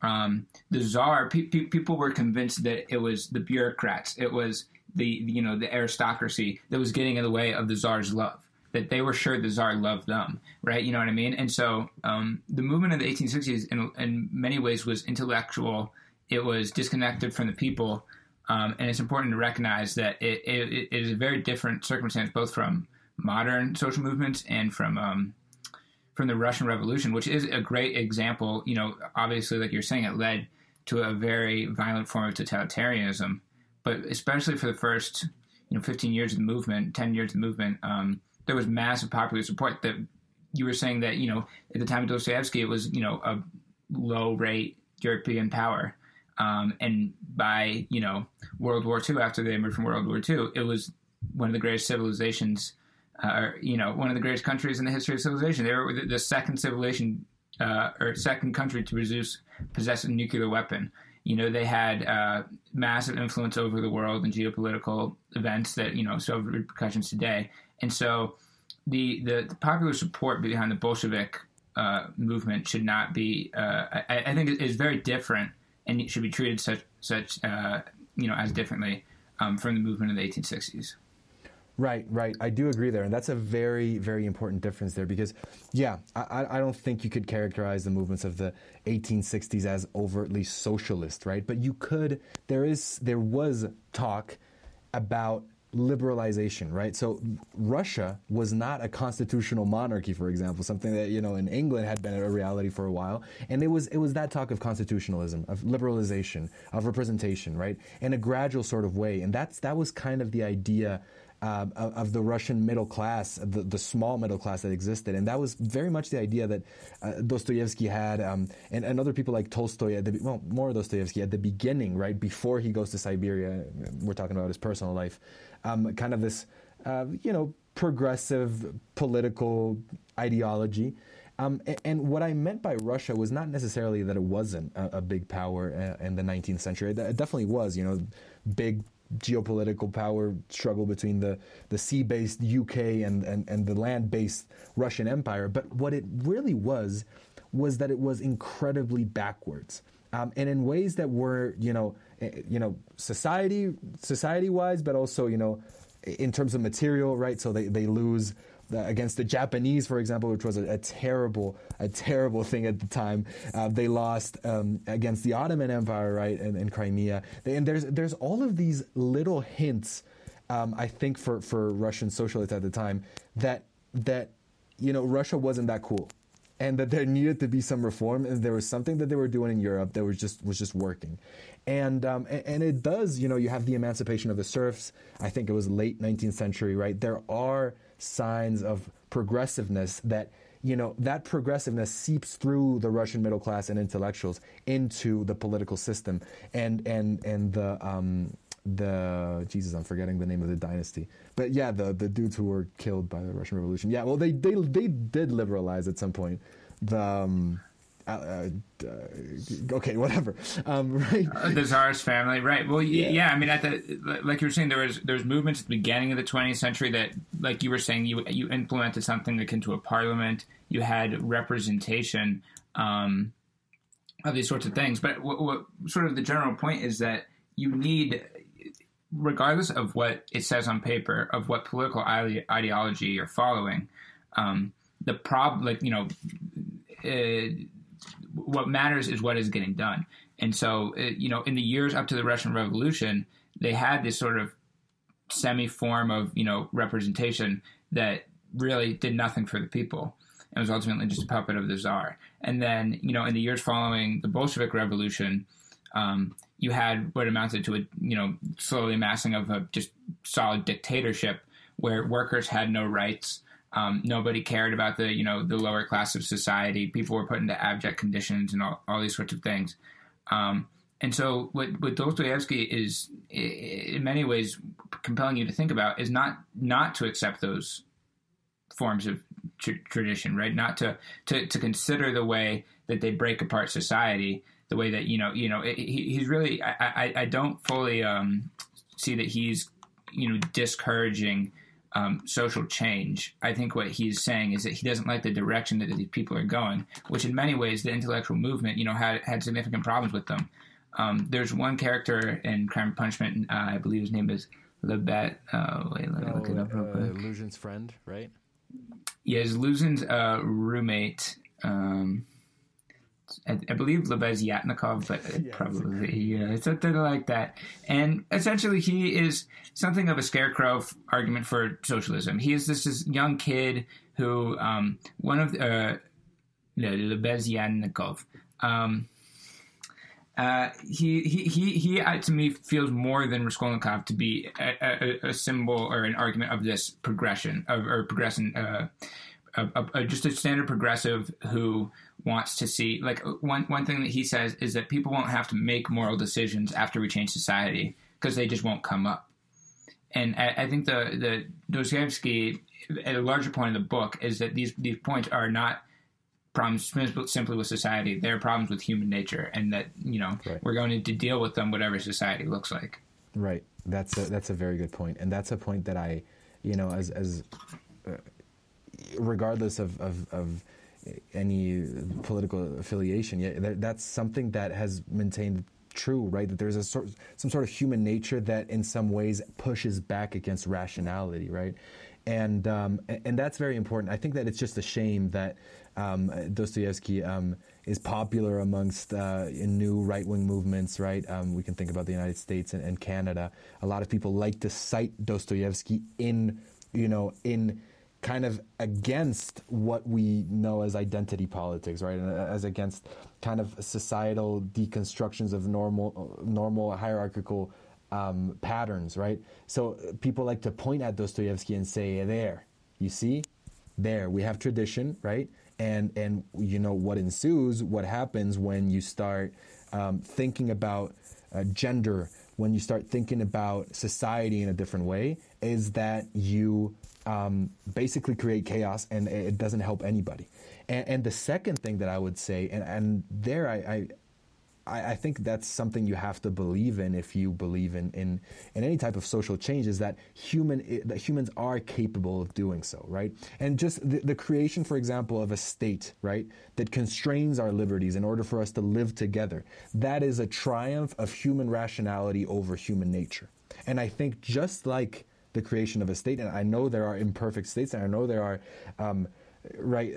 [SPEAKER 2] Um, the czar, pe- pe- people were convinced that it was the bureaucrats, it was the you know the aristocracy that was getting in the way of the czar's love that they were sure the czar loved them, right? You know what I mean? And so um, the movement of the 1860s, in, in, many ways, was intellectual. It was disconnected from the people, um, and it's important to recognize that it, it, it is a very different circumstance, both from modern social movements and from um, from the Russian Revolution, which is a great example. You know, obviously, like you're saying, it led to a very violent form of totalitarianism, but especially for the first you know 15 years of the movement, 10 years of the movement. Um, there was massive popular support that you were saying that you know at the time of Dostoevsky it was you know a low rate European power, um, and by you know World War II after they emerged from World War II it was one of the greatest civilizations, uh, or you know one of the greatest countries in the history of civilization. They were the second civilization uh, or second country to produce possess a nuclear weapon. You know they had uh, massive influence over the world and geopolitical events that you know still have repercussions today and so the, the, the popular support behind the Bolshevik uh, movement should not be. Uh, I, I, think is very different, and it should be treated such such uh, you know as differently um, from the movement of the 1860s.
[SPEAKER 1] Right, right. I do agree there, and that's a very, very important difference there because, yeah, I, I don't think you could characterize the movements of the 1860s as overtly socialist, right? But you could. There is, there was talk about liberalization, right? So Russia was not a constitutional monarchy, for example, something that you know in England had been a reality for a while, and it was it was that talk of constitutionalism, of liberalization, of representation, right, in a gradual sort of way, and that's that was kind of the idea uh, of, of, the Russian middle class, the, the, small middle class that existed. And that was very much the idea that uh, Dostoevsky had, um, and, and, other people like Tolstoy, the, well, more Dostoevsky at the beginning, right, before he goes to Siberia. We're talking about his personal life. Um, kind of this, uh, you know, progressive political ideology. Um, and, and, what I meant by Russia was not necessarily that it wasn't a, a big power uh, in the 19th century. It, it definitely was, you know, big geopolitical power struggle between the, the sea based UK and, and, and the land based Russian Empire. But what it really was, was that it was incredibly backwards. Um, and in ways that were, you know, you know, society society wise, but also, you know, in terms of material, right? So they, they lose against the Japanese, for example, which was a, a terrible, a terrible thing at the time. Uh, they lost um, against the Ottoman Empire, right, in, in Crimea. They, and there's there's all of these little hints, um, I think, for for Russian socialists at the time that that you know Russia wasn't that cool. And that there needed to be some reform, and there was something that they were doing in Europe that was just was just working, and um, and, it does. You know, you have the emancipation of the serfs. I think it was late 19th century, right? There are signs of progressiveness that you know that progressiveness seeps through the Russian middle class and intellectuals into the political system and and and the um, the Jesus I'm forgetting the name of the dynasty but yeah the the dudes who were killed by the Russian Revolution yeah well they they they did liberalize at some point the um, uh, uh, okay, whatever. Um, right,
[SPEAKER 2] uh, the Tsar's family, right? Well, yeah. yeah. I mean, at the like you were saying, there was there was movements at the beginning of the 20th century that, like you were saying, you you implemented something akin to a parliament. You had representation um, of these sorts of things. But what, what sort of the general point is that you need regardless of what it says on paper, of what political ide- ideology you're following, um, the problem, like you know, uh, what matters is what is getting done. And so, uh, you know, in the years up to the Russian Revolution, they had this sort of semi form of you know representation that really did nothing for the people and was ultimately just a puppet of the czar. And then, you know, in the years following the Bolshevik Revolution, um, you had what amounted to a you know slowly amassing of a just solid dictatorship where workers had no rights. Um, nobody cared about the you know the lower class of society. People were put into abject conditions and all, all these sorts of things. Um, and so what, what Dostoevsky is in many ways compelling you to think about is not not to accept those forms of tr- tradition, right? Not to, to to consider the way that they break apart society, the way that you know you know he, he's really I, I, I don't fully um, see that he's you know discouraging um, social change. I think what he's saying is that he doesn't like the direction that these people are going, which in many ways the intellectual movement you know had had significant problems with them. Um, there's one character in Crime and Punishment, uh, I believe his name is Lebet. Uh, wait, let me oh, look it up real uh, quick.
[SPEAKER 1] Luzhin's friend, right?
[SPEAKER 2] Yeah, Luzhin's uh, roommate. Um, I, I believe Lebeziatnikov, but yeah, probably yeah, something like that. And essentially, he is something of a scarecrow argument for socialism. He is this, this young kid who um, one of the, uh, Lebeziatnikov. Um, uh, he he he he uh, to me feels more than Raskolnikov to be a, a, a, symbol or an argument of this progression of or progression. Uh, a, just a standard progressive who wants to see like one one thing that he says is that people won't have to make moral decisions after we change society because they just won't come up. And I, I think the the Dostoevsky at a larger point in the book is that these these points are not problems simply with society; they're problems with human nature, and that you know right. we're going to deal with them whatever society looks like.
[SPEAKER 1] Right. That's a, that's a very good point, and that's a point that I, you know, as as uh, regardless of, of, of any political affiliation. Yeah, that's something that has maintained true, right? That there's a sort, some sort of human nature that, in some ways, pushes back against rationality, right? And um, and that's very important. I think that it's just a shame that um, Dostoevsky um, is popular amongst uh, new right wing movements, right? Um, we can think about the United States and, and Canada. A lot of people like to cite Dostoevsky in, you know, in kind of against what we know as identity politics, right? And as against kind of societal deconstructions of normal, normal hierarchical um, patterns, right? So people like to point at Dostoevsky and say, "There, you see, there we have tradition, right?" And and you know what ensues, what happens when you start um, thinking about uh, gender, when you start thinking about society in a different way, is that you um, basically create chaos and it doesn't help anybody. And, and, the second thing that I would say, and, and there I, I, I, think that's something you have to believe in if you believe in, in, in any type of social change is that human that humans are capable of doing so, right? And just the, the creation, for example, of a state, right, that constrains our liberties in order for us to live together, that is a triumph of human rationality over human nature. And I think just like the creation of a state. And I know there are imperfect states, and I know there are, um, right,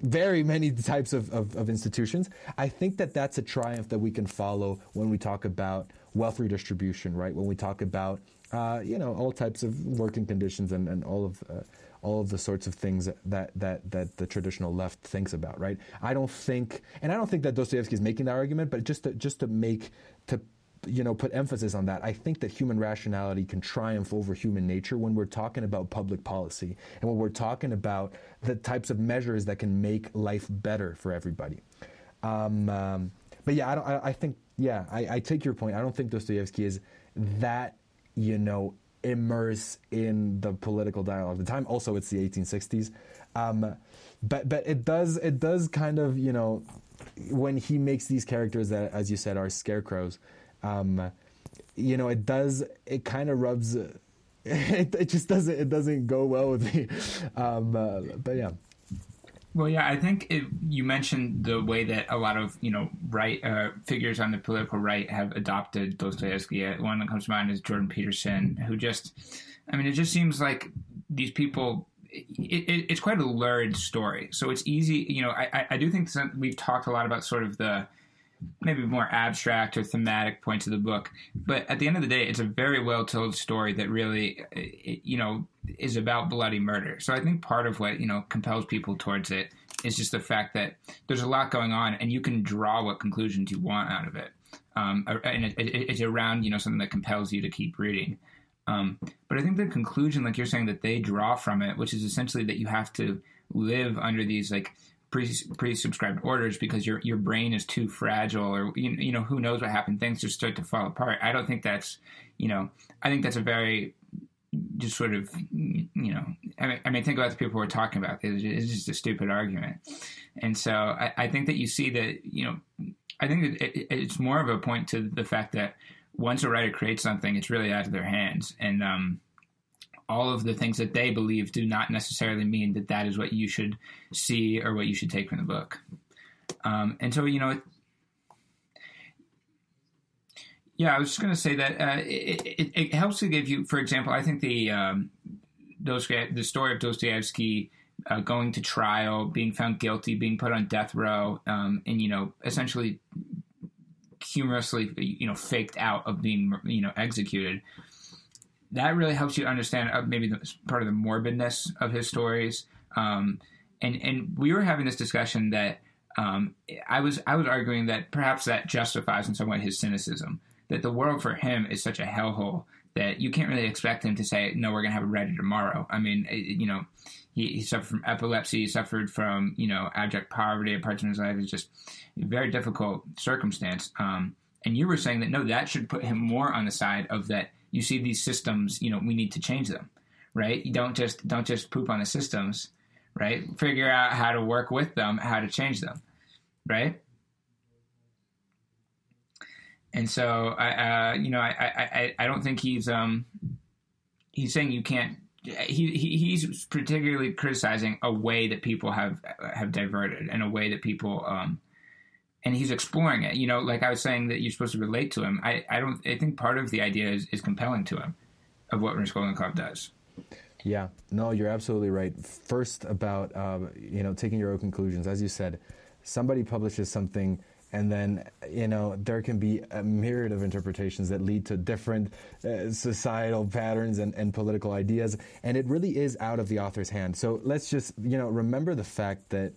[SPEAKER 1] very many types of, of, of, institutions. I think that that's a triumph that we can follow when we talk about wealth redistribution, right? When we talk about, uh, you know, all types of working conditions and, and all of. Uh, all of the sorts of things that, that, that the traditional left thinks about, right? I don't think, and I don't think that Dostoevsky is making that argument, but just to, just to make, to you know, put emphasis on that. I think that human rationality can triumph over human nature when we're talking about public policy and when we're talking about the types of measures that can make life better for everybody. Um, um, but yeah, I, don't, I, I think, yeah, I, I, take your point. I don't think Dostoevsky is that, you know, immersed in the political dialogue of the time. Also, it's the 1860s. Um, but but it does it does kind of you know when he makes these characters that, as you said, are scarecrows, um, you know, it does. It kind of rubs. It, it just doesn't. It doesn't go well with me. Um, uh, but yeah.
[SPEAKER 2] Well, yeah, I think it, you mentioned the way that a lot of you know right uh, figures on the political right have adopted Dostoevsky. Uh, one that comes to mind is Jordan Peterson, who just, I mean, it just seems like these people. It, it, it's quite a lurid story, so it's easy. You know, I, I do think we've talked a lot about sort of the maybe more abstract or thematic points of the book. But at the end of the day, it's a very well told story that really, you know, is about bloody murder. So I think part of what, you know, compels people towards it is just the fact that there's a lot going on and you can draw what conclusions you want out of it. Um, and it, it, it's around, you know, something that compels you to keep reading. Um, but I think the conclusion, like you're saying, that they draw from it, which is essentially that you have to live under these like pre pre-subscribed orders because your your brain is too fragile or you, you know who knows what happened. Things just start to fall apart. I don't think that's you know i think that's a very just sort of you know i mean, I mean think about the people we're talking about. It's just a stupid argument. And so I, I think that you see that you know i think that it, it's more of a point to the fact that once a writer creates something it's really out of their hands. And um all of the things that they believe do not necessarily mean that that is what you should see or what you should take from the book. Um, and so, you know, yeah, I was just going to say that uh, it, it, it, helps to give you, for example, I think the um, the story of Dostoevsky uh, going to trial, being found guilty, being put on death row, um, and you know, essentially humorously, you know, faked out of being you know executed that really helps you understand uh, maybe the, part of the morbidness of his stories. Um, and and we were having this discussion that um, I was I was arguing that perhaps that justifies in some way his cynicism. That the world for him is such a hellhole that you can't really expect him to say, "No, we're to have a ready tomorrow." I mean, it, you know, he, he, suffered from epilepsy, he suffered from you know abject poverty parts of his life. It's just a very difficult circumstance. Um, and you were saying that no, that should put him more on the side of that you see these systems, you know, we need to change them, right? You don't just don't just poop on the systems, right? Figure out how to work with them, how to change them, right? And so I, uh, you know, I, I, I don't think he's um, he's saying you can't. He, he he's particularly criticizing a way that people have have diverted and a way that people um, and he's exploring it. You know, like I was saying that you're supposed to relate to him. I, I don't. I think part of the idea is, is compelling to him of what Raskolnikov does.
[SPEAKER 1] Yeah, no, you're absolutely right. First, about uh, you know taking your own conclusions, as you said, somebody publishes something, and then you know there can be a myriad of interpretations that lead to different uh, societal patterns and, and political ideas, and it really is out of the author's hand. So let's just you know remember the fact that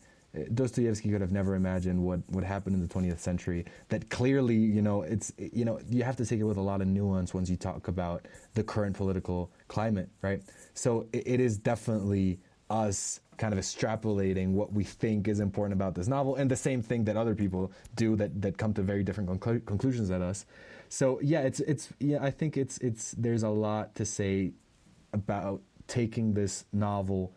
[SPEAKER 1] Dostoevsky could have never imagined what would happen in the 20th century. That clearly, you know, it's you know you have to take it with a lot of nuance once you talk about the current political climate, right? So it, it is definitely us kind of extrapolating what we think is important about this novel, and the same thing that other people do that that come to very different conclu- conclusions than us. So yeah, it's it's yeah, I think it's it's there's a lot to say about taking this novel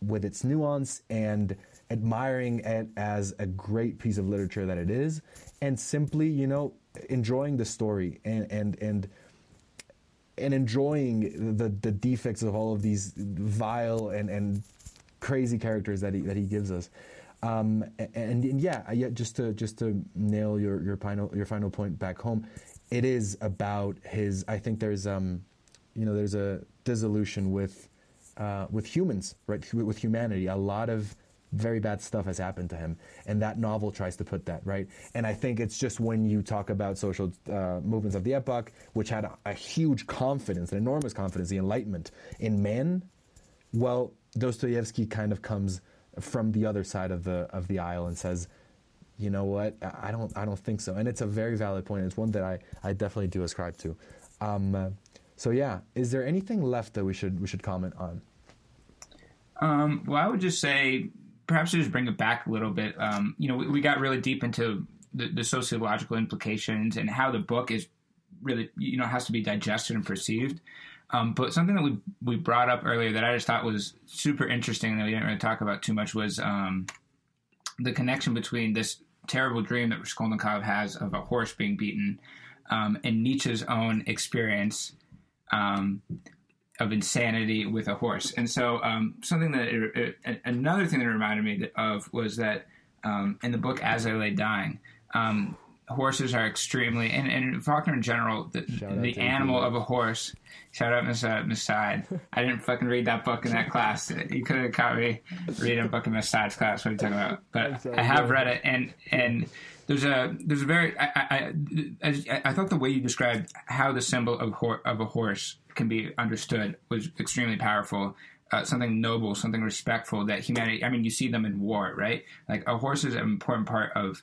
[SPEAKER 1] with its nuance and admiring it as a great piece of literature that it is, and simply, you know, enjoying the story and and and and enjoying the the defects of all of these vile and and crazy characters that he that he gives us. Um, and, and, yeah, yeah, just to just to nail your your final your final point back home, it is about his. I think there's um, you know, there's a dissolution with uh, with humans, right? With humanity, a lot of very bad stuff has happened to him. And that novel tries to put that, right? And I think it's just when you talk about social uh, movements of the epoch, which had a, a, huge confidence, an enormous confidence, the Enlightenment in man, well, Dostoevsky kind of comes from the other side of the of the aisle and says, you know what, I don't I don't think so. And it's a very valid point. It's one that I, I definitely do ascribe to. Um, uh, so yeah, is there anything left that we should we should comment on?
[SPEAKER 2] Um, well, I would just say perhaps to just bring it back a little bit, um, you know, we, we, got really deep into the, the, sociological implications and how the book is really, you know, has to be digested and perceived. Um, but something that we we brought up earlier that I just thought was super interesting that we didn't really talk about too much was um, the connection between this terrible dream that Raskolnikov has of a horse being beaten, um, and Nietzsche's own experience um, of insanity with a horse. And so, um, something that it, it, another thing that reminded me of was that um, in the book As I Lay Dying, um, horses are extremely, and, and Faulkner in general, the, the animal of a horse. Shout out Miss uh, Miss Side. I didn't fucking read that book in that class. You could have caught me reading a book in Miss Side's class. What are you talking about? But I have read it, and and there's a there's a very I I, I, I thought the way you described how the symbol of hor- of a horse can be understood was extremely powerful. Uh, something noble, something respectful that humanity. I mean, you see them in war, right? Like a horse is an important part of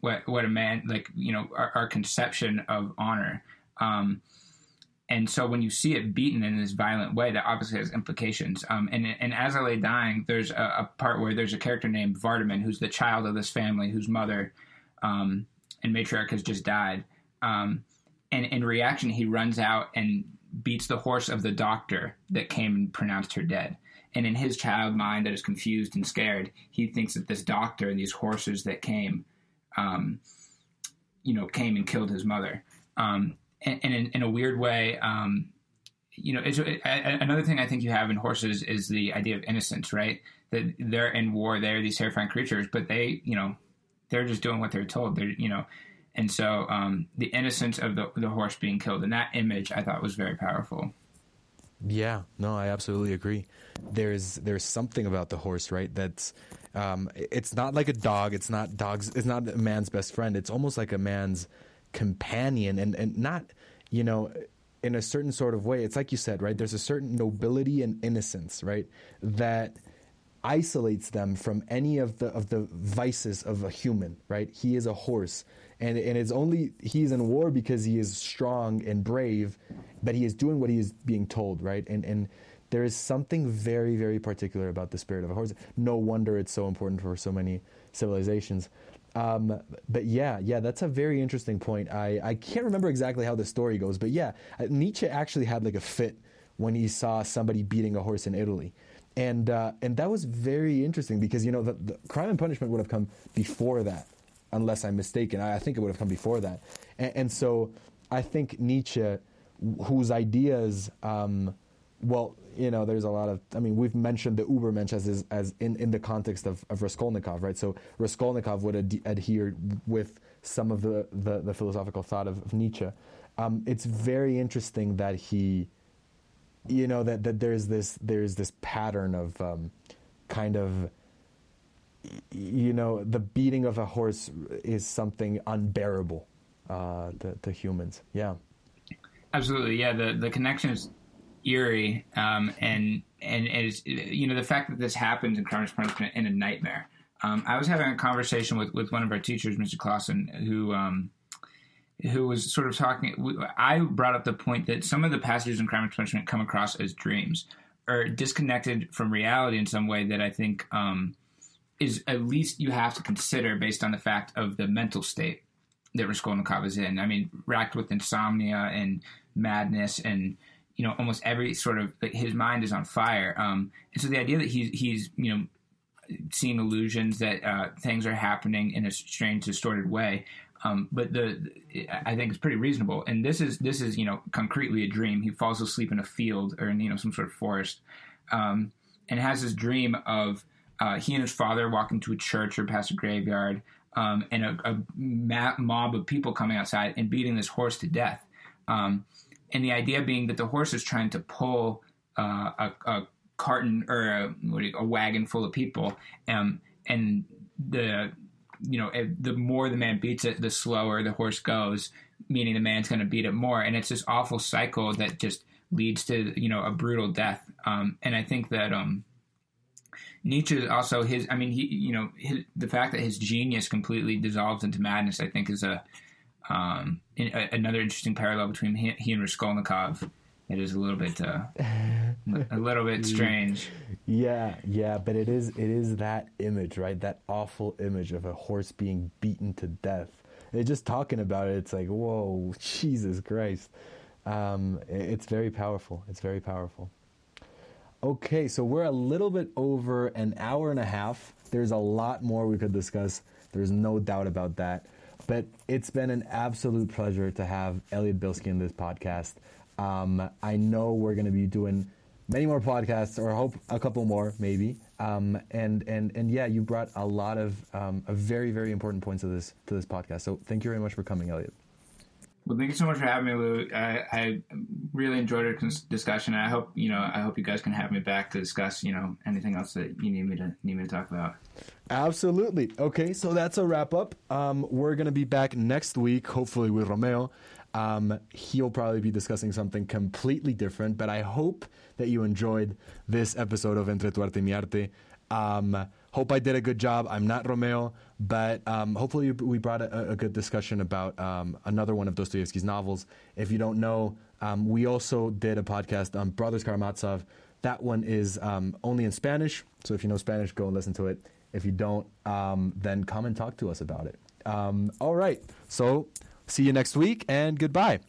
[SPEAKER 2] what what a man like you know our, our conception of honor. Um, and so when you see it beaten in this violent way, that obviously has implications. Um, and, and as I lay dying, there's a, a, part where there's a character named Vardaman, who's the child of this family, whose mother um, and matriarch has just died. Um, and in reaction, he runs out and beats the horse of the doctor that came and pronounced her dead. And in his child mind that is confused and scared, he thinks that this doctor and these horses that came um, you know, came and killed his mother. Um, and, and in, in, a weird way, um, you know, it, another thing I think you have in horses is the idea of innocence, right? That they're in war, they're these terrifying creatures, but they, you know, they're just doing what they're told. They're, you know, and so um, the innocence of the, the horse being killed and that image I thought was very powerful.
[SPEAKER 1] Yeah, no, I absolutely agree. There's there's something about the horse, right? That's um, it's not like a dog. It's not dogs. It's not a man's best friend. It's almost like a man's companion, and and not you know in a certain sort of way. It's like you said, right? There's a certain nobility and innocence, right? That isolates them from any of the of the vices of a human, right? He is a horse, and and it's only he's in war because he is strong and brave, but he is doing what he is being told, right? And and there is something very, very particular about the spirit of a horse. No wonder it's so important for so many civilizations. Um, but yeah, yeah, that's a very interesting point. I, I can't remember exactly how the story goes, but yeah, uh, Nietzsche actually had like a fit when he saw somebody beating a horse in Italy. And, uh, and that was very interesting because, you know, the, the, crime and punishment would have come before that, unless I'm mistaken. I, I think it would have come before that. And, and so I think Nietzsche, whose ideas, um, well, you know, there's a lot of, I mean, we've mentioned the Ubermensch as, as in, in the context of, of Raskolnikov, right? So Raskolnikov would ad- adhere with some of the, the, the philosophical thought of, of Nietzsche. Um, it's very interesting that he, you know, that, that there's this, there's this pattern of um, kind of, you know, the beating of a horse is something unbearable uh, to, to humans. Yeah.
[SPEAKER 2] Absolutely. Yeah. The, the connection is eerie, um, and and it's you know the fact that this happens in Crime Punishment in a nightmare. Um, I was having a conversation with, with one of our teachers, Mr. Clausen, who um, who was sort of talking. I brought up the point that some of the passages in Crime and Punishment come across as dreams or disconnected from reality in some way that I think um, is at least you have to consider based on the fact of the mental state that Raskolnikov is in. I mean, racked with insomnia and madness and you know almost every sort of like his mind is on fire um, and so the idea that he's he's you know seeing illusions that uh, things are happening in a strange distorted way um, but the, I think it's pretty reasonable. And this is this is you know concretely a dream. He falls asleep in a field or in you know some sort of forest, um, and has this dream of uh, he and his father walking to a church or past a graveyard, um, and a, a, mob of people coming outside and beating this horse to death. Um, and the idea being that the horse is trying to pull uh, a, a, carton or a, a, wagon full of people, um, and the you know the more the man beats it, the slower the horse goes, meaning the man's going to beat it more, and it's this awful cycle that just leads to you know a brutal death. Um, and I think that um, Nietzsche also his I mean he you know his, the fact that his genius completely dissolves into madness I think is a um, in, a, another interesting parallel between he, he, and Raskolnikov. It is a little bit, uh, a little bit strange.
[SPEAKER 1] Yeah, yeah, but it is, it is that image, right? That awful image of a horse being beaten to death. And just talking about it, it's like, whoa, Jesus Christ. Um, it's very powerful. It's very powerful. Okay, so we're a little bit over an hour and a half. There's a lot more we could discuss There's no doubt about that. But it's been an absolute pleasure to have Elliot Bilski in this podcast. Um, I know we're going to be doing many more podcasts, or I hope a couple more, maybe. Um, and and and yeah, you brought a lot of um, a very very important points to this to this podcast. So thank you very much for coming, Elliot.
[SPEAKER 2] Well, thank you so much for having me, Lou. I, I really enjoyed our discussion. I hope you know. I hope you guys can have me back to discuss you know anything else that you need me to need me to talk about.
[SPEAKER 1] Absolutely. Okay, so that's a wrap up. Um, we're gonna be back next week, hopefully with Romeo. Um, he'll probably be discussing something completely different, but I hope that you enjoyed this episode of Entre tu arte y mi arte. Um, hope I did a good job. I'm not Romeo, but um, hopefully we brought a, a good discussion about um, another one of Dostoevsky's novels. If you don't know, um, we also did a podcast on Brothers Karamazov. That one is um, only in Spanish, so if you know Spanish, go and listen to it. If you don't, um, then come and talk to us about it. all right, so see you next week, and goodbye.